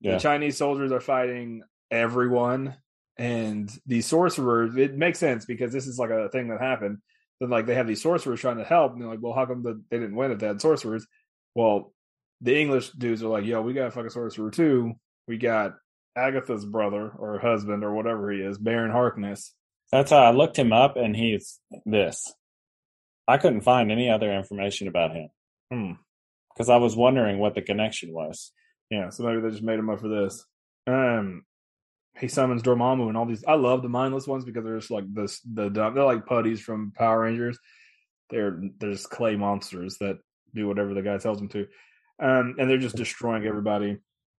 Yeah. the Chinese soldiers are fighting everyone and the sorcerers it makes sense because this is like a thing that happened. Then like they have these sorcerers trying to help and they're like, well, how come the, they didn't win if they had sorcerers? Well, the English dudes are like, yo, we got a fucking sorcerer too. We got Agatha's brother or husband or whatever he is, Baron Harkness. That's how I looked him up, and he's this. I couldn't find any other information about him Hmm. because I was wondering what the connection was. Yeah, so maybe they just made him up for this. Um, he summons Dormammu and all these. I love the mindless ones because they're just like this. The dumb. They're like putties from Power Rangers. They're they're just clay monsters that do whatever the guy tells them to, um, and they're just destroying everybody.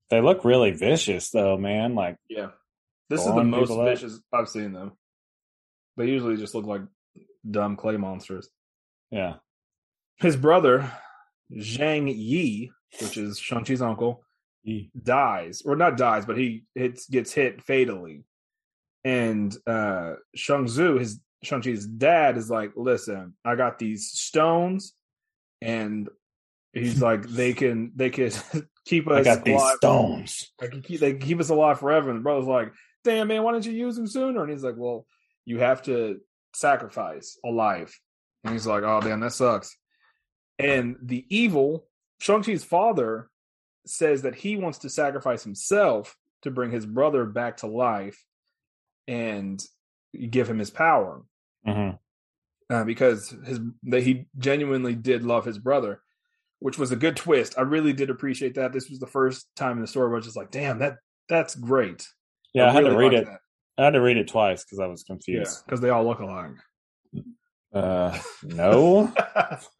They look really vicious, though, man. Like, Yeah, this is the most people up. vicious I've seen them. They usually just look like dumb clay monsters. yeah, His brother, Zhang Yi, which is Shang-Chi's uncle, He- dies, or not dies, but he hits, gets hit fatally. And uh Zheng Zhu, his Shang-Chi's dad, is like, listen, I got these stones, and he's like, they can they can [LAUGHS] keep us I got these alive. stones. I can keep they can keep us alive forever. And the brother's like, damn man, why don't you use them sooner? And he's like, Well, you have to sacrifice a life. And he's like, Oh damn, that sucks. And the evil, Shang-Chi's father says that he wants to sacrifice himself to bring his brother back to life and give him his power. hmm Uh, because his that he genuinely did love his brother, which was a good twist. I really did appreciate that. This was the first time in the story where I was just like, damn, that that's great. Yeah, I, had to read it. that. I had to read it twice because I was confused. because they all look alike. Uh, [LAUGHS] no, [LAUGHS]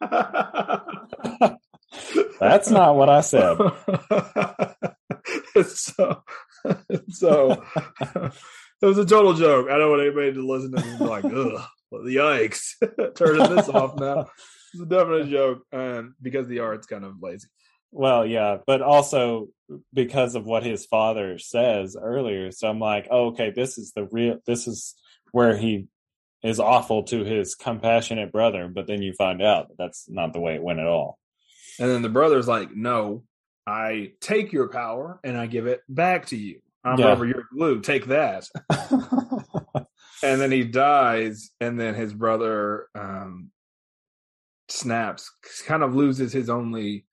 that's not what I said. [LAUGHS] so, so it was a total joke. I don't want anybody to listen to be like, ugh, well, yikes, turning this off now. It's a definite joke, and because the art's kind of lazy. Well, yeah, but also because of what his father says earlier. So I'm like, oh, okay, this is the real. This is where he is awful to his compassionate brother. But then you find out that that's not the way it went at all. And then the brother's like, no, I take your power and I give it back to you. I'm Yeah. over your glue. Take that. [LAUGHS] and then he dies and then his brother um snaps kind of loses his only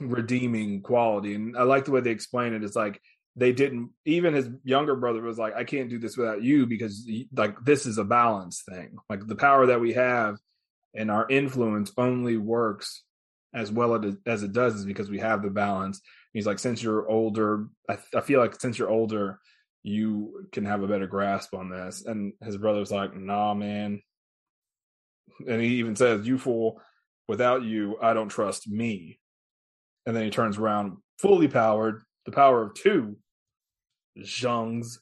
redeeming quality and i like the way they explain it it's like they didn't even his younger brother was like i can't do this without you because like this is a balance thing like the power that we have and our influence only works as well as it does is because we have the balance he's like since you're older I, I feel like since you're older you can have a better grasp on this. And his brother's like, nah, man. And he even says, you fool, without you, I don't trust me. And then he turns around, fully powered, the power of two Zhang's,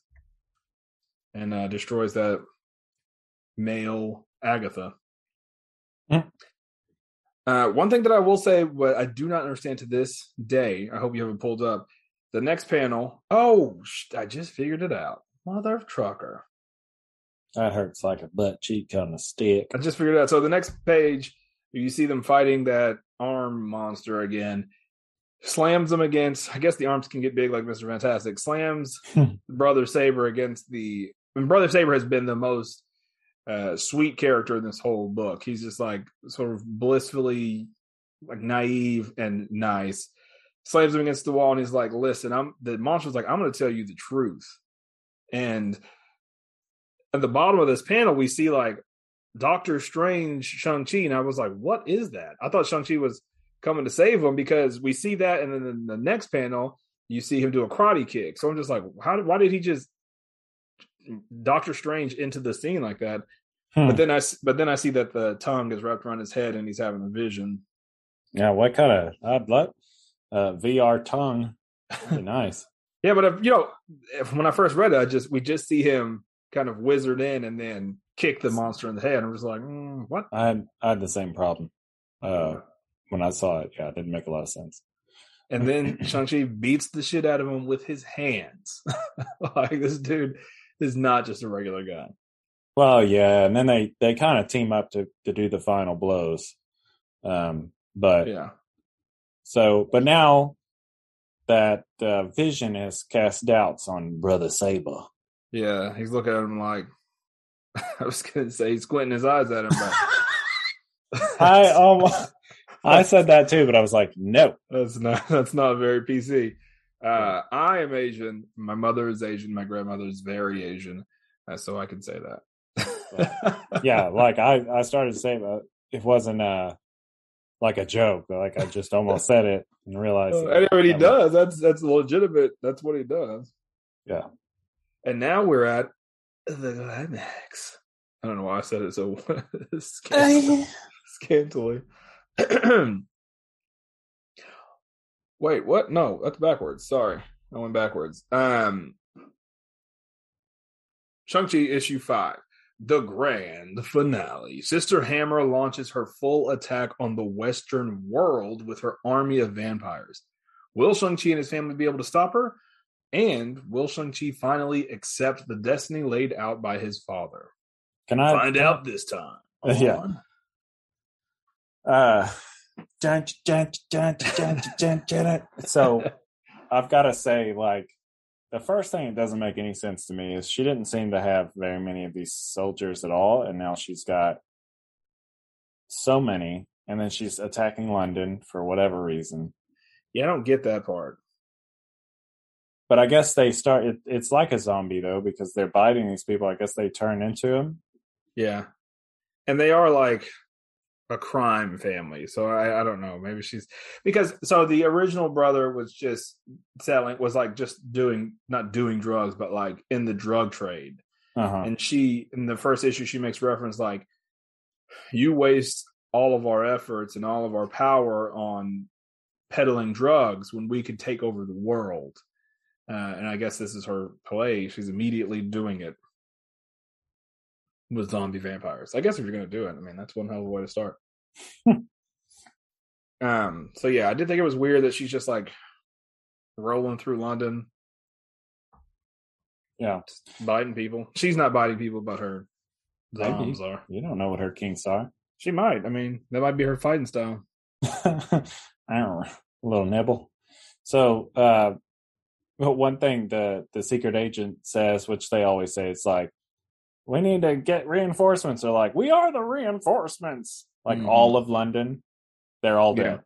and uh, destroys that male Agatha. Hmm. Uh, one thing that I will say, what I do not understand to this day, I hope you haven't pulled up. The next panel, oh, sh- I just figured it out. Mother of trucker. That hurts like a butt cheek on a stick. I just figured out. So the next page, you see them fighting that arm monster again. Slams them against. I guess the arms can get big like Mister Fantastic. Slams [LAUGHS] Brother Saber against the. And Brother Saber has been the most uh, sweet character in this whole book. He's just like sort of blissfully like naive and nice. Slams him against the wall and he's like, "Listen, I'm." The monster's like, "I'm going to tell you the truth." And at the bottom of this panel, we see like Doctor Strange Shang Chi, and I was like, "What is that?" I thought Shang Chi was coming to save him because we see that, and then in the next panel, you see him do a karate kick. So I'm just like, "How? Did, why did he just Doctor Strange into the scene like that?" Hmm. But then I, but then I see that the tongue is wrapped around his head, and he's having a vision. Yeah, what kind of I'd love uh, VR tongue? [LAUGHS] Nice. Yeah, but if, you know, if, when I first read it, I just we just see him kind of wizard in and then kick the monster in the head. I'm just like, mm, what? I had I had the same problem uh, when I saw it. Yeah, it didn't make a lot of sense. And then Shang-Chi beats the shit out of him with his hands. [LAUGHS] like this dude is not just a regular guy. Well, yeah, and then they they kind of team up to to do the final blows. Um, but Yeah. so but now that uh, Vision has cast doubts on Brother Saber. Yeah. He's looking at him like [LAUGHS] I was gonna say he's squinting his eyes at him, but [LAUGHS] I um I said that too, but I was like, no. that's not [LAUGHS] that's not very PC. Uh I am Asian. My mother is Asian. My grandmother is very Asian. Uh, so I can say that. Yeah, like I I started to say that it wasn't uh like a joke. Like I just almost said it and realized. Uh, and what he does, that's that's legitimate. That's what he does. Yeah. And now we're at the climax. I don't know why I said it so [LAUGHS] scantily. [LAUGHS] scantily. [CLEARS THROAT] Wait, what? No, that's backwards. Sorry. I went backwards. Um Shang-Chi issue 5. The grand finale. Sister Hammer launches her full attack on the Western world with her army of vampires. Will Shang-Chi and his family be able to stop her? And will Shang-Chi finally accept the destiny laid out by his father? Can I Find out this time. [LAUGHS] Yeah. on Uh, dun, dun, dun. so [LAUGHS] I've got to say, like, the first thing that doesn't make any sense to me is she didn't seem to have very many of these soldiers at all, and now she's got so many, and then she's attacking London for whatever reason. Yeah, I don't get that part. But I guess they start. It, it's like a zombie though, because they're biting these people. I guess they turn into them. Yeah. And they are like a crime family. So I, I don't know. Maybe she's because so the original brother was just selling was like just doing not doing drugs, but like in the drug trade. Uh-huh. and she in the first issue she makes reference like you waste all of our efforts and all of our power on peddling drugs when we could take over the world uh, and i guess this is her play she's immediately doing it with zombie vampires i guess if you're going to do it i mean that's one hell of a way to start [LAUGHS] um so yeah i did think it was weird that she's just like rolling through london Yeah. biting people she's not biting people but her zombs are You don't know what her kinks are. She might. I mean, that might be her fighting style. [LAUGHS] I don't know. A little nibble. So, uh, well, one thing the the secret agent says, which they always say, it's like, we need to get reinforcements. They're like, we are the reinforcements. Like Mhm. all of London, they're all Yeah.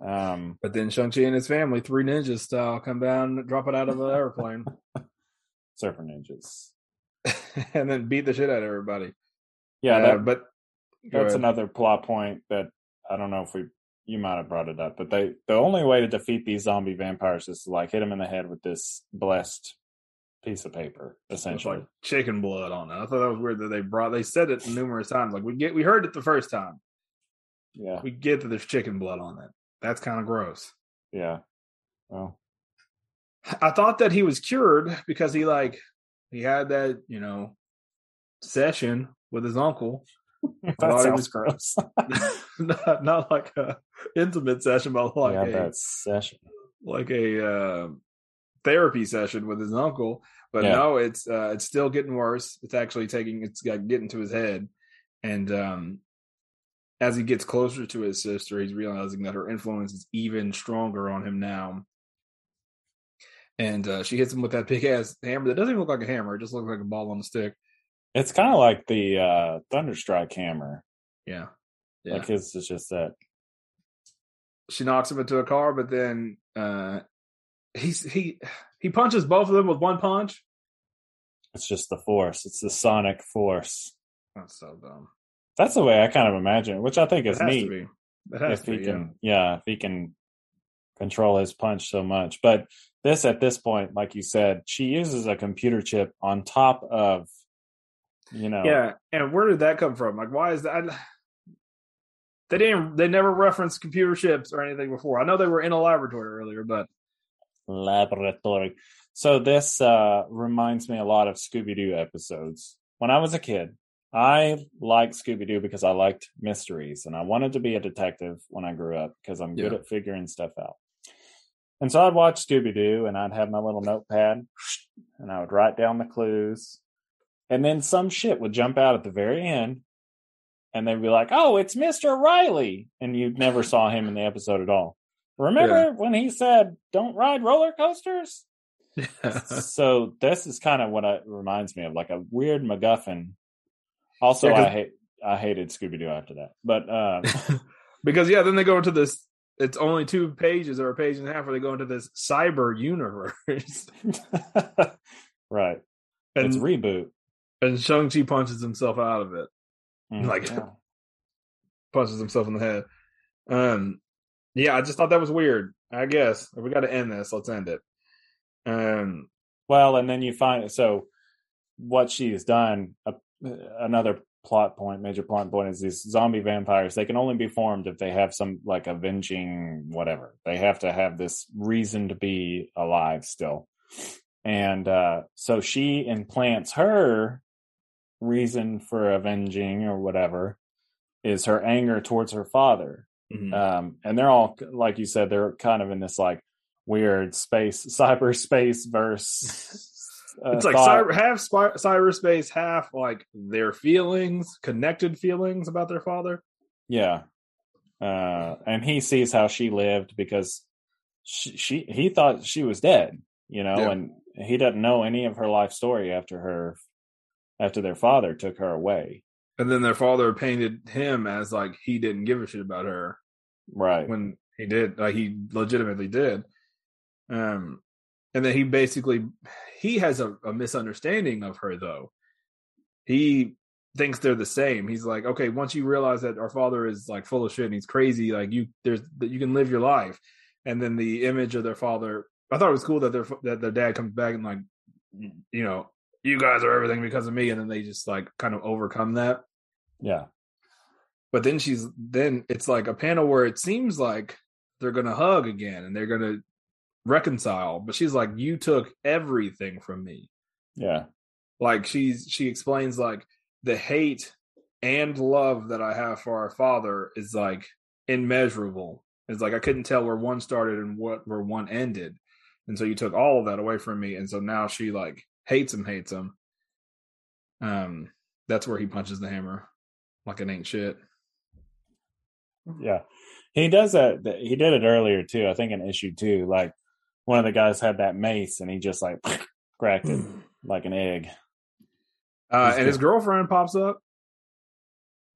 there. Um, But then Shang-Chi and his family, three ninjas style, come down, drop it out of an airplane, [LAUGHS] surfer ninjas. [LAUGHS] and then beat the shit out of everybody. Yeah, Uh, that, but that's ahead. another plot point that I don't know if we you might have brought it up, but they the only way to defeat these zombie vampires is to like hit them in the head with this blessed piece of paper, essentially. like chicken blood on it. I thought that was weird that they brought. They said it numerous times. Like we get, we heard it the first time. yeah, We get that there's chicken blood on it. That's kind of gross. yeah. Well, I thought that he was cured because he like he had that you know session with his uncle. [LAUGHS] that it sounds was- gross. [LAUGHS] not, not like a intimate session, but like yeah, a, that session. like a uh, therapy session with his uncle. But Yeah. no, it's uh, it's still getting worse. It's actually taking it's got getting to his head, and um, as he gets closer to his sister, he's realizing that her influence is even stronger on him now. And uh, she hits him with that big ass hammer that doesn't even look like a hammer; it just looks like a ball on a stick. It's kind of like the uh, Thunderstrike hammer. Yeah, yeah. Like his is just that. she knocks him into a car, but then uh, he's he he punches both of them with one punch. It's just the force. It's the sonic force. That's so dumb. That's the way I kind of imagine, it, which I think It is has neat. to be. It has if to he be. can yeah. if he can control his punch so much but this at this point like you said she uses a computer chip on top of you know Yeah. and where did that come from? Like, why is that? [SIGHS] They didn't. They never referenced computer chips or anything before. I know they were in a laboratory earlier, but laboratory so this uh reminds me a lot of scooby-doo episodes when i was a kid i liked scooby-doo because i liked mysteries and i wanted to be a detective when i grew up because i'm good Yeah. at figuring stuff out and so i'd watch scooby-doo and i'd have my little notepad and i would write down the clues and then some shit would jump out at the very end and they'd be like oh it's mr riley and you never [LAUGHS] saw him in the episode at all remember when he said don't ride roller coasters [LAUGHS] so this is kind of what it reminds me of, like a weird MacGuffin. Also, Yeah, I hate I hated Scooby Doo after that, but uh, [LAUGHS] because yeah, then they go into this. It's only two pages or a page and a half where they go into this cyber universe, right, and it's reboot. And Shang Chi punches himself out of it. Mhm. Like- Yeah. [LAUGHS] punches himself in the head. Um, yeah, I just thought that was weird. I guess if we got to end this, let's end it. Um, well, and then you find so what she's done. Uh, another plot point, major plot point, is these zombie vampires. They can only be formed if they have some like avenging whatever. They have to have this reason to be alive still. And uh, so she implants her reason for avenging or whatever is her anger towards her father. mhm. Um, and they're all, like you said, they're kind of in this like weird space, [LAUGHS] cyberspace verse. uh, it's like cyber, half spy, cyberspace, half like their feelings, connected feelings about their father. Yeah. Uh, and he sees how she lived because she, she he thought she was dead, you know, Yeah. and he doesn't know any of her life story after her after their father took her away. And then their father painted him as like he didn't give a shit about her Right. when he did, like he legitimately did. Um, and then he basically he has a, a misunderstanding of her though. He thinks they're the same. He's like, okay, once you realize that our father is like full of shit and he's crazy, like you there's that you can live your life. And then the image of their father, I thought it was cool that their that their dad comes back and like, you know, you guys are everything because of me, and then they just like kind of overcome that. Yeah. But then she's then it's like a panel where it seems like they're gonna hug again and they're gonna reconcile, but she's like, "You took everything from me." Yeah. Like she's she explains like the hate and love that I have for our father is like immeasurable. It's like I couldn't tell where one started and what where one ended. And so you took all of that away from me. And so now she like hates him, hates him. Um, that's where he punches the hammer like it ain't shit. Yeah. He does that. He did it earlier too. I think in issue two, like one of the guys had that mace and he just like [SNIFFS] cracked it [SIGHS] like an egg. Uh, He's and his girlfriend pops up.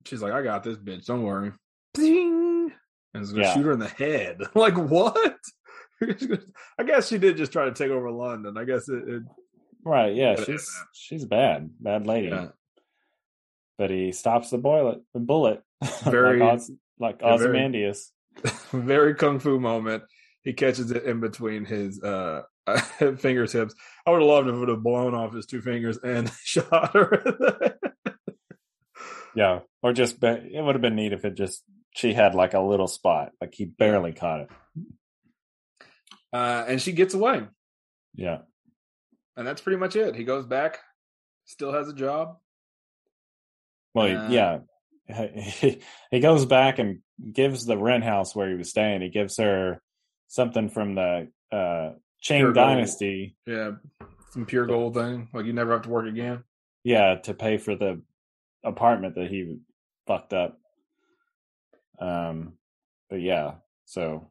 She's like, I got this bitch, don't worry. Ding! And is gonna Yeah. shoot her in the head. [LAUGHS] like, what? [LAUGHS] I guess she did just try to take over London. I guess it, it Right. Yeah. She's she's bad. Bad lady. yeah. But he stops the bullet the bullet. [LAUGHS] Very- like, Oz, like yeah, very- [LAUGHS] very kung fu moment. He catches it in between his uh [LAUGHS] fingertips. I would have loved if it would have blown off his two fingers and shot her. Yeah. Or just be, it would have been neat if it just she had like a little spot. Like he barely caught it. uh, and she gets away. Yeah. And that's pretty much it. He goes back, still has a job. Well, Uh, yeah. He, [LAUGHS] he goes back and gives the rent house where he was staying. He gives her something from the uh Qing Pure gold. dynasty. Yeah, some pure gold thing. Like you never have to work again. Yeah, to pay for the apartment that he fucked up. Um but yeah, so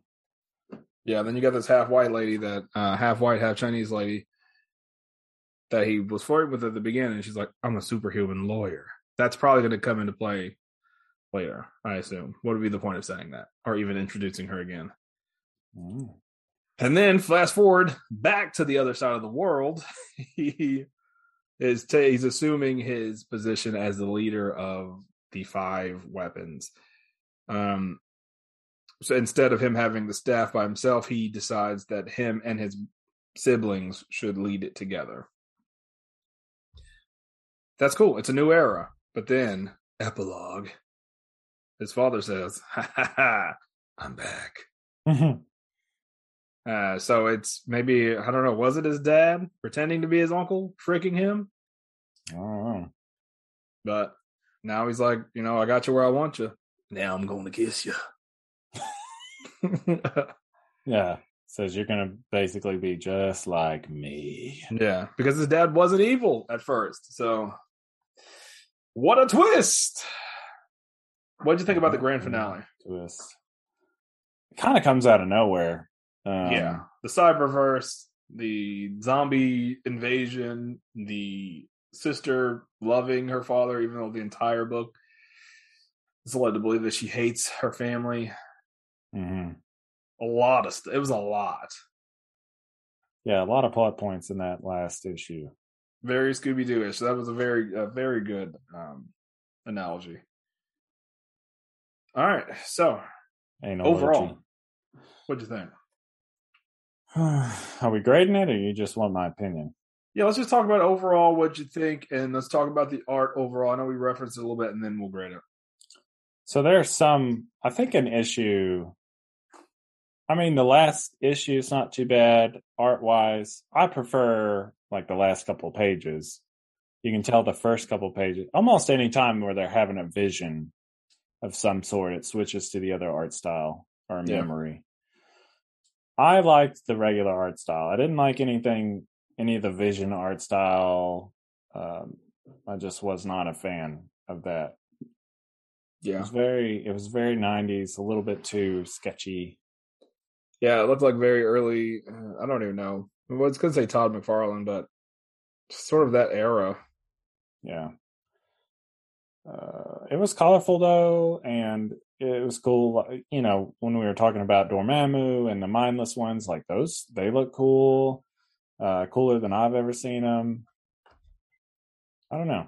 Yeah, then you got this half white lady that uh half white, half Chinese lady that he was flirting with at the beginning. She's like, I'm a superhuman lawyer. That's probably gonna come into play later, I assume. What would be the point of saying that? Or even introducing her again. mm, And then fast forward back to the other side of the world. [LAUGHS] he is ta he's assuming his position as the leader of the five weapons. Um so instead of him having the staff by himself, he decides that him and his siblings should lead it together. That's cool. It's a new era. But then, epilogue. His father says, Ha ha ha, I'm back. Uh, so it's maybe I don't know. Was it his dad pretending to be his uncle, tricking him? I don't know. But now he's like, you know, I got you where I want you. Now I'm going to kiss you. [LAUGHS] Yeah. Says you're gonna basically be just like me. yeah, because his dad wasn't evil at first. So, what a twist! What did you think about the grand finale? Twist. It kind of comes out of nowhere. Um, yeah, the cyberverse, the zombie invasion, the sister loving her father, even though the entire book is led to believe that she hates her family. mhm. A lot of st- it was a lot. Yeah, a lot of plot points in that last issue. Very Scooby Doo ish. That was a very, a very good um, analogy. All right, so Anal overall, what'd you think? [SIGHS] Are we grading it, or you just want my opinion? Yeah, let's just talk about overall what you think, and let's talk about the art overall. I know we referenced it a little bit, and then we'll grade it. So there's some. I think an issue. I mean, the last issue is not too bad art wise. I prefer like the last couple of pages. You can tell the first couple of pages almost any time where they're having a vision of some sort, it switches to the other art style or Yeah. memory. I liked the regular art style. I didn't like anything, any of the vision art style. Um, I just was not a fan of that. It Yeah, was very it was very 90s, a little bit too sketchy. yeah, it looked like very early. Uh, I don't even know. Well, it's gonna say Todd McFarlane, but sort of that era. Yeah. Uh, it was colorful though, and it was cool. You know, when we were talking about Dormammu and the mindless ones, like those, they look cool, uh, cooler than I've ever seen them. I don't know.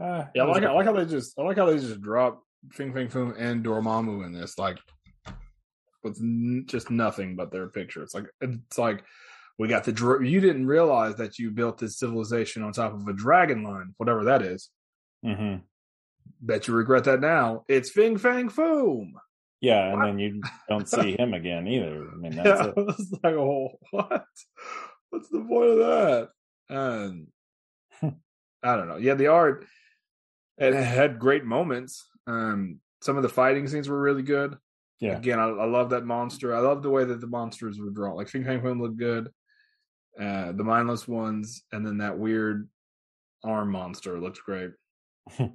Uh, Yeah, I like I like how they just I like how they just drop Fing Fang Foom and Dormammu in this like with n- just nothing but their picture. It's like it's like We got the dra- you didn't realize that you built this civilization on top of a dragon line, whatever that is. hmm Bet you regret that now. It's Fing Fang Foom. Yeah, and What? then you don't see [LAUGHS] him again either. I mean, that's Yeah, it. [LAUGHS] I was like, oh, what? What's the point of that? Um, [LAUGHS] I don't know. Yeah, the art it had great moments. Um, some of the fighting scenes were really good. Yeah. Again, I, I love that monster. I love the way that the monsters were drawn. Like Fing Fang Foom looked good. Uh, the mindless ones, and then that weird arm monster looked great. [LAUGHS]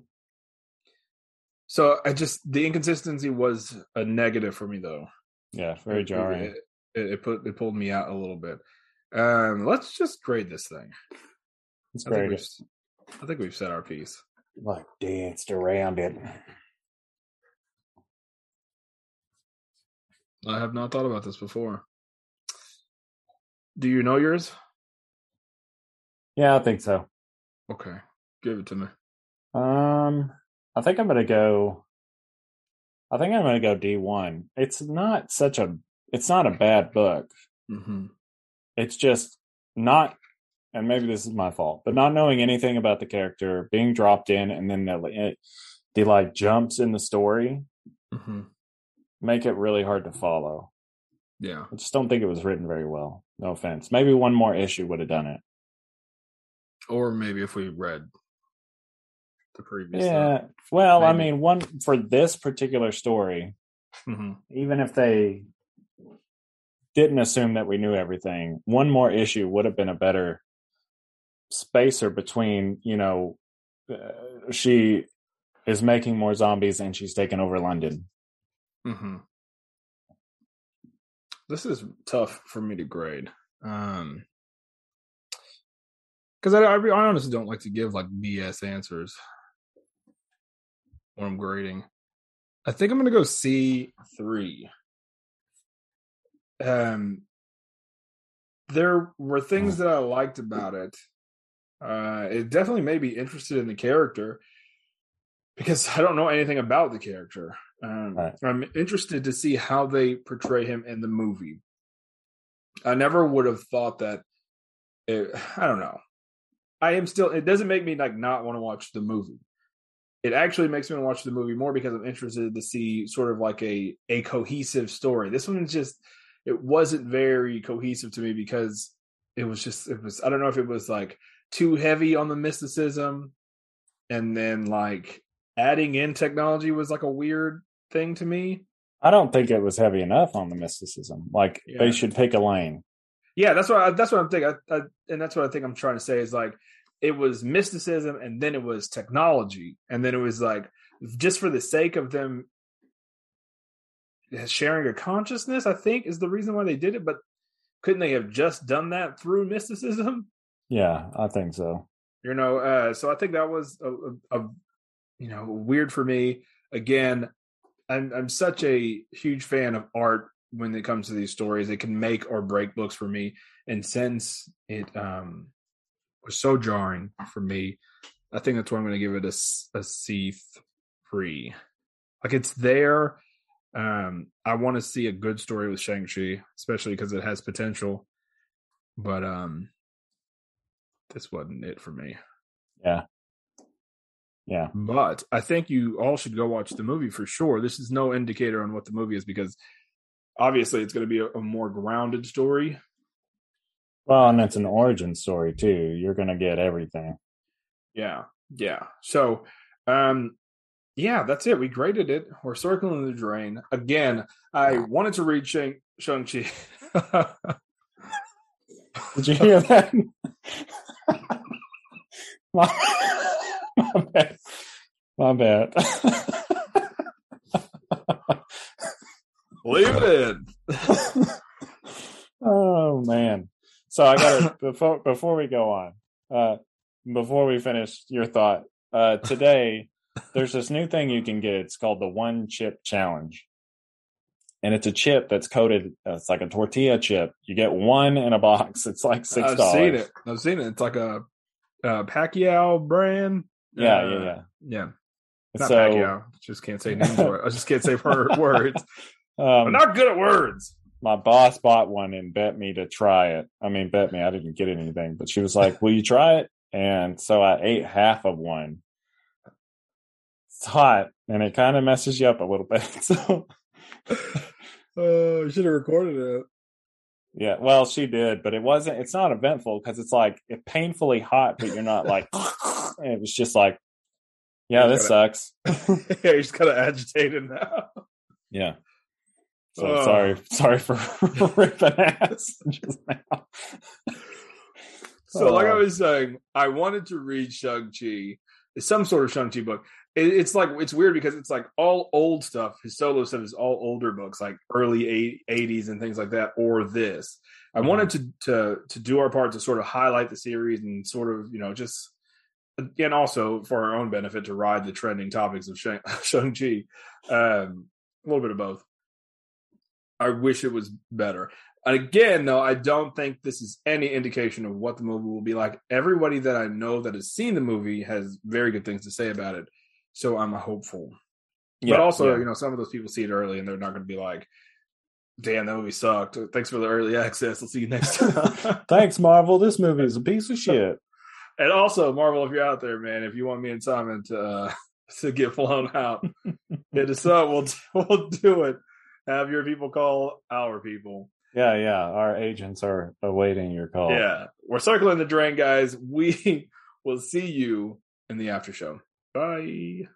so I just the inconsistency was a negative for me though. Yeah, very jarring. It, it, it put it pulled me out a little bit. Um, let's just grade this thing. It's I think, we've, I think we've said our piece. Like danced around it. I have not thought about this before. Do you know yours? Yeah, I think so. Okay, give it to me. Um, I think I'm gonna go. I think I'm gonna go D one. It's not such a. It's not a bad book. Mm-hmm. It's just not, and maybe this is my fault, but not knowing anything about the character, being dropped in, and then the the like jumps in the story Mm-hmm. make it really hard to follow. Yeah, I just don't think it was written very well. No offense. Maybe one more issue would have done it. or maybe if we read the previous. Yeah. Well, I mean, one for this particular story, Mm-hmm. even if they didn't assume that we knew everything, one more issue would have been a better spacer between, you know, uh, she is making more zombies and she's taking over London. Mm-hmm. This is tough for me to grade. Um, because I, I, I honestly don't like to give like BS answers when I'm grading. I think I'm gonna go C three. Um, there were things that I liked about it. Uh, it definitely made me interested in the character because I don't know anything about the character. Um, Right. I'm interested to see how they portray him in the movie. I never would have thought that. It, [SIGHS] I don't know. I am still. It doesn't make me like not want to watch the movie. It actually makes me want to watch the movie more because I'm interested to see sort of like a a cohesive story. This one is just. It wasn't very cohesive to me because it was just. It was. I don't know if it was like too heavy on the mysticism, and then like adding in technology was like a weird thing to me. I don't think it was heavy enough on the mysticism. Like Yeah. they should pick a lane. Yeah, that's what I, that's what I'm thinking, I, I, and that's what I think I'm trying to say is like it was mysticism, and then it was technology, and then it was like just for the sake of them sharing a consciousness. I think is the reason why they did it, but couldn't they have just done that through mysticism? Yeah, I think so. You know, uh, so I think that was a, a, a you know weird for me. Again, I'm I'm such a huge fan of art when it comes to these stories. It can make or break books for me. And since it um was so jarring for me, I think that's why I'm going to give it a a C three. Like it's there. Um, I want to see a good story with Shang Chi, especially because it has potential. But um, this wasn't it for me. Yeah. Yeah. But I think you all should go watch the movie for sure. This is no indicator on what the movie is because obviously it's going to be a, a more grounded story. Well, and it's an origin story too. You're gonna get everything. Yeah. Yeah. So, um, yeah, that's it. We graded it. We're circling the drain. Again, I wanted to read Shang, Shang-Chi. [LAUGHS] Did you hear that? [LAUGHS] my, [LAUGHS] my bad. My bad. Leave it in. [LAUGHS] oh man. So I got [LAUGHS] before before we go on. Uh before we finish your thought. Uh today there's this new thing you can get. It's called the one chip challenge. And it's a chip that's coated it's like a tortilla chip. You get one in a box. It's like $6. I've seen it. I've seen it. It's like a, a Pacquiao brand. Yeah, Uh, yeah, yeah. Yeah. Not so Pacquiao. Just can't say names. I just can't say [LAUGHS] wor- words. I'm um, not good at words. my boss bought one and bet me to try it. I mean, bet me I didn't get anything, but she was like, "Will you try it?" And so I ate half of one. It's hot, and it kind of messes you up a little [LAUGHS] bit. So [LAUGHS] Oh, you should have recorded it. yeah, well, she did, but it wasn't. It's not eventful because it's like it painfully hot, but you're not like. It was just like, yeah, this sucks. [LAUGHS] yeah, you're kind of agitated now. Yeah. So Oh. sorry, sorry for [LAUGHS] ripping ass [LAUGHS] just now. So, like I Oh. was saying, I wanted to read Shang Chi, some sort of Shang Chi book. It, it's like it's weird because it's like all old stuff. His solo stuff is all older books, like early '80s and things like that, or this. I wanted mm-hmm. to to to do our part to sort of highlight the series and sort of you know just and also for our own benefit to ride the trending topics of Shang [LAUGHS] Chi. Um, a little bit of both. I wish it was better. And Again, though, I don't think this is any indication of what the movie will be like. Everybody that I know that has seen the movie has very good things to say about it. So I'm hopeful. but also, yeah. you know, some of those people see it early and they're not going to be like, damn, that movie sucked. Thanks for the early [LAUGHS] access. I'll see you next time. [LAUGHS] thanks, Marvel. This movie is a piece of shit. And also, Marvel, if you're out there, man, if you want me and Simon to uh, [LAUGHS] to get flown out, [LAUGHS] hit us up. We'll, [LAUGHS] we'll do it. Have your people call our people. Yeah, yeah. Our agents are awaiting your call. Yeah, we're circling the drain, guys. We will see you in the after show. Bye.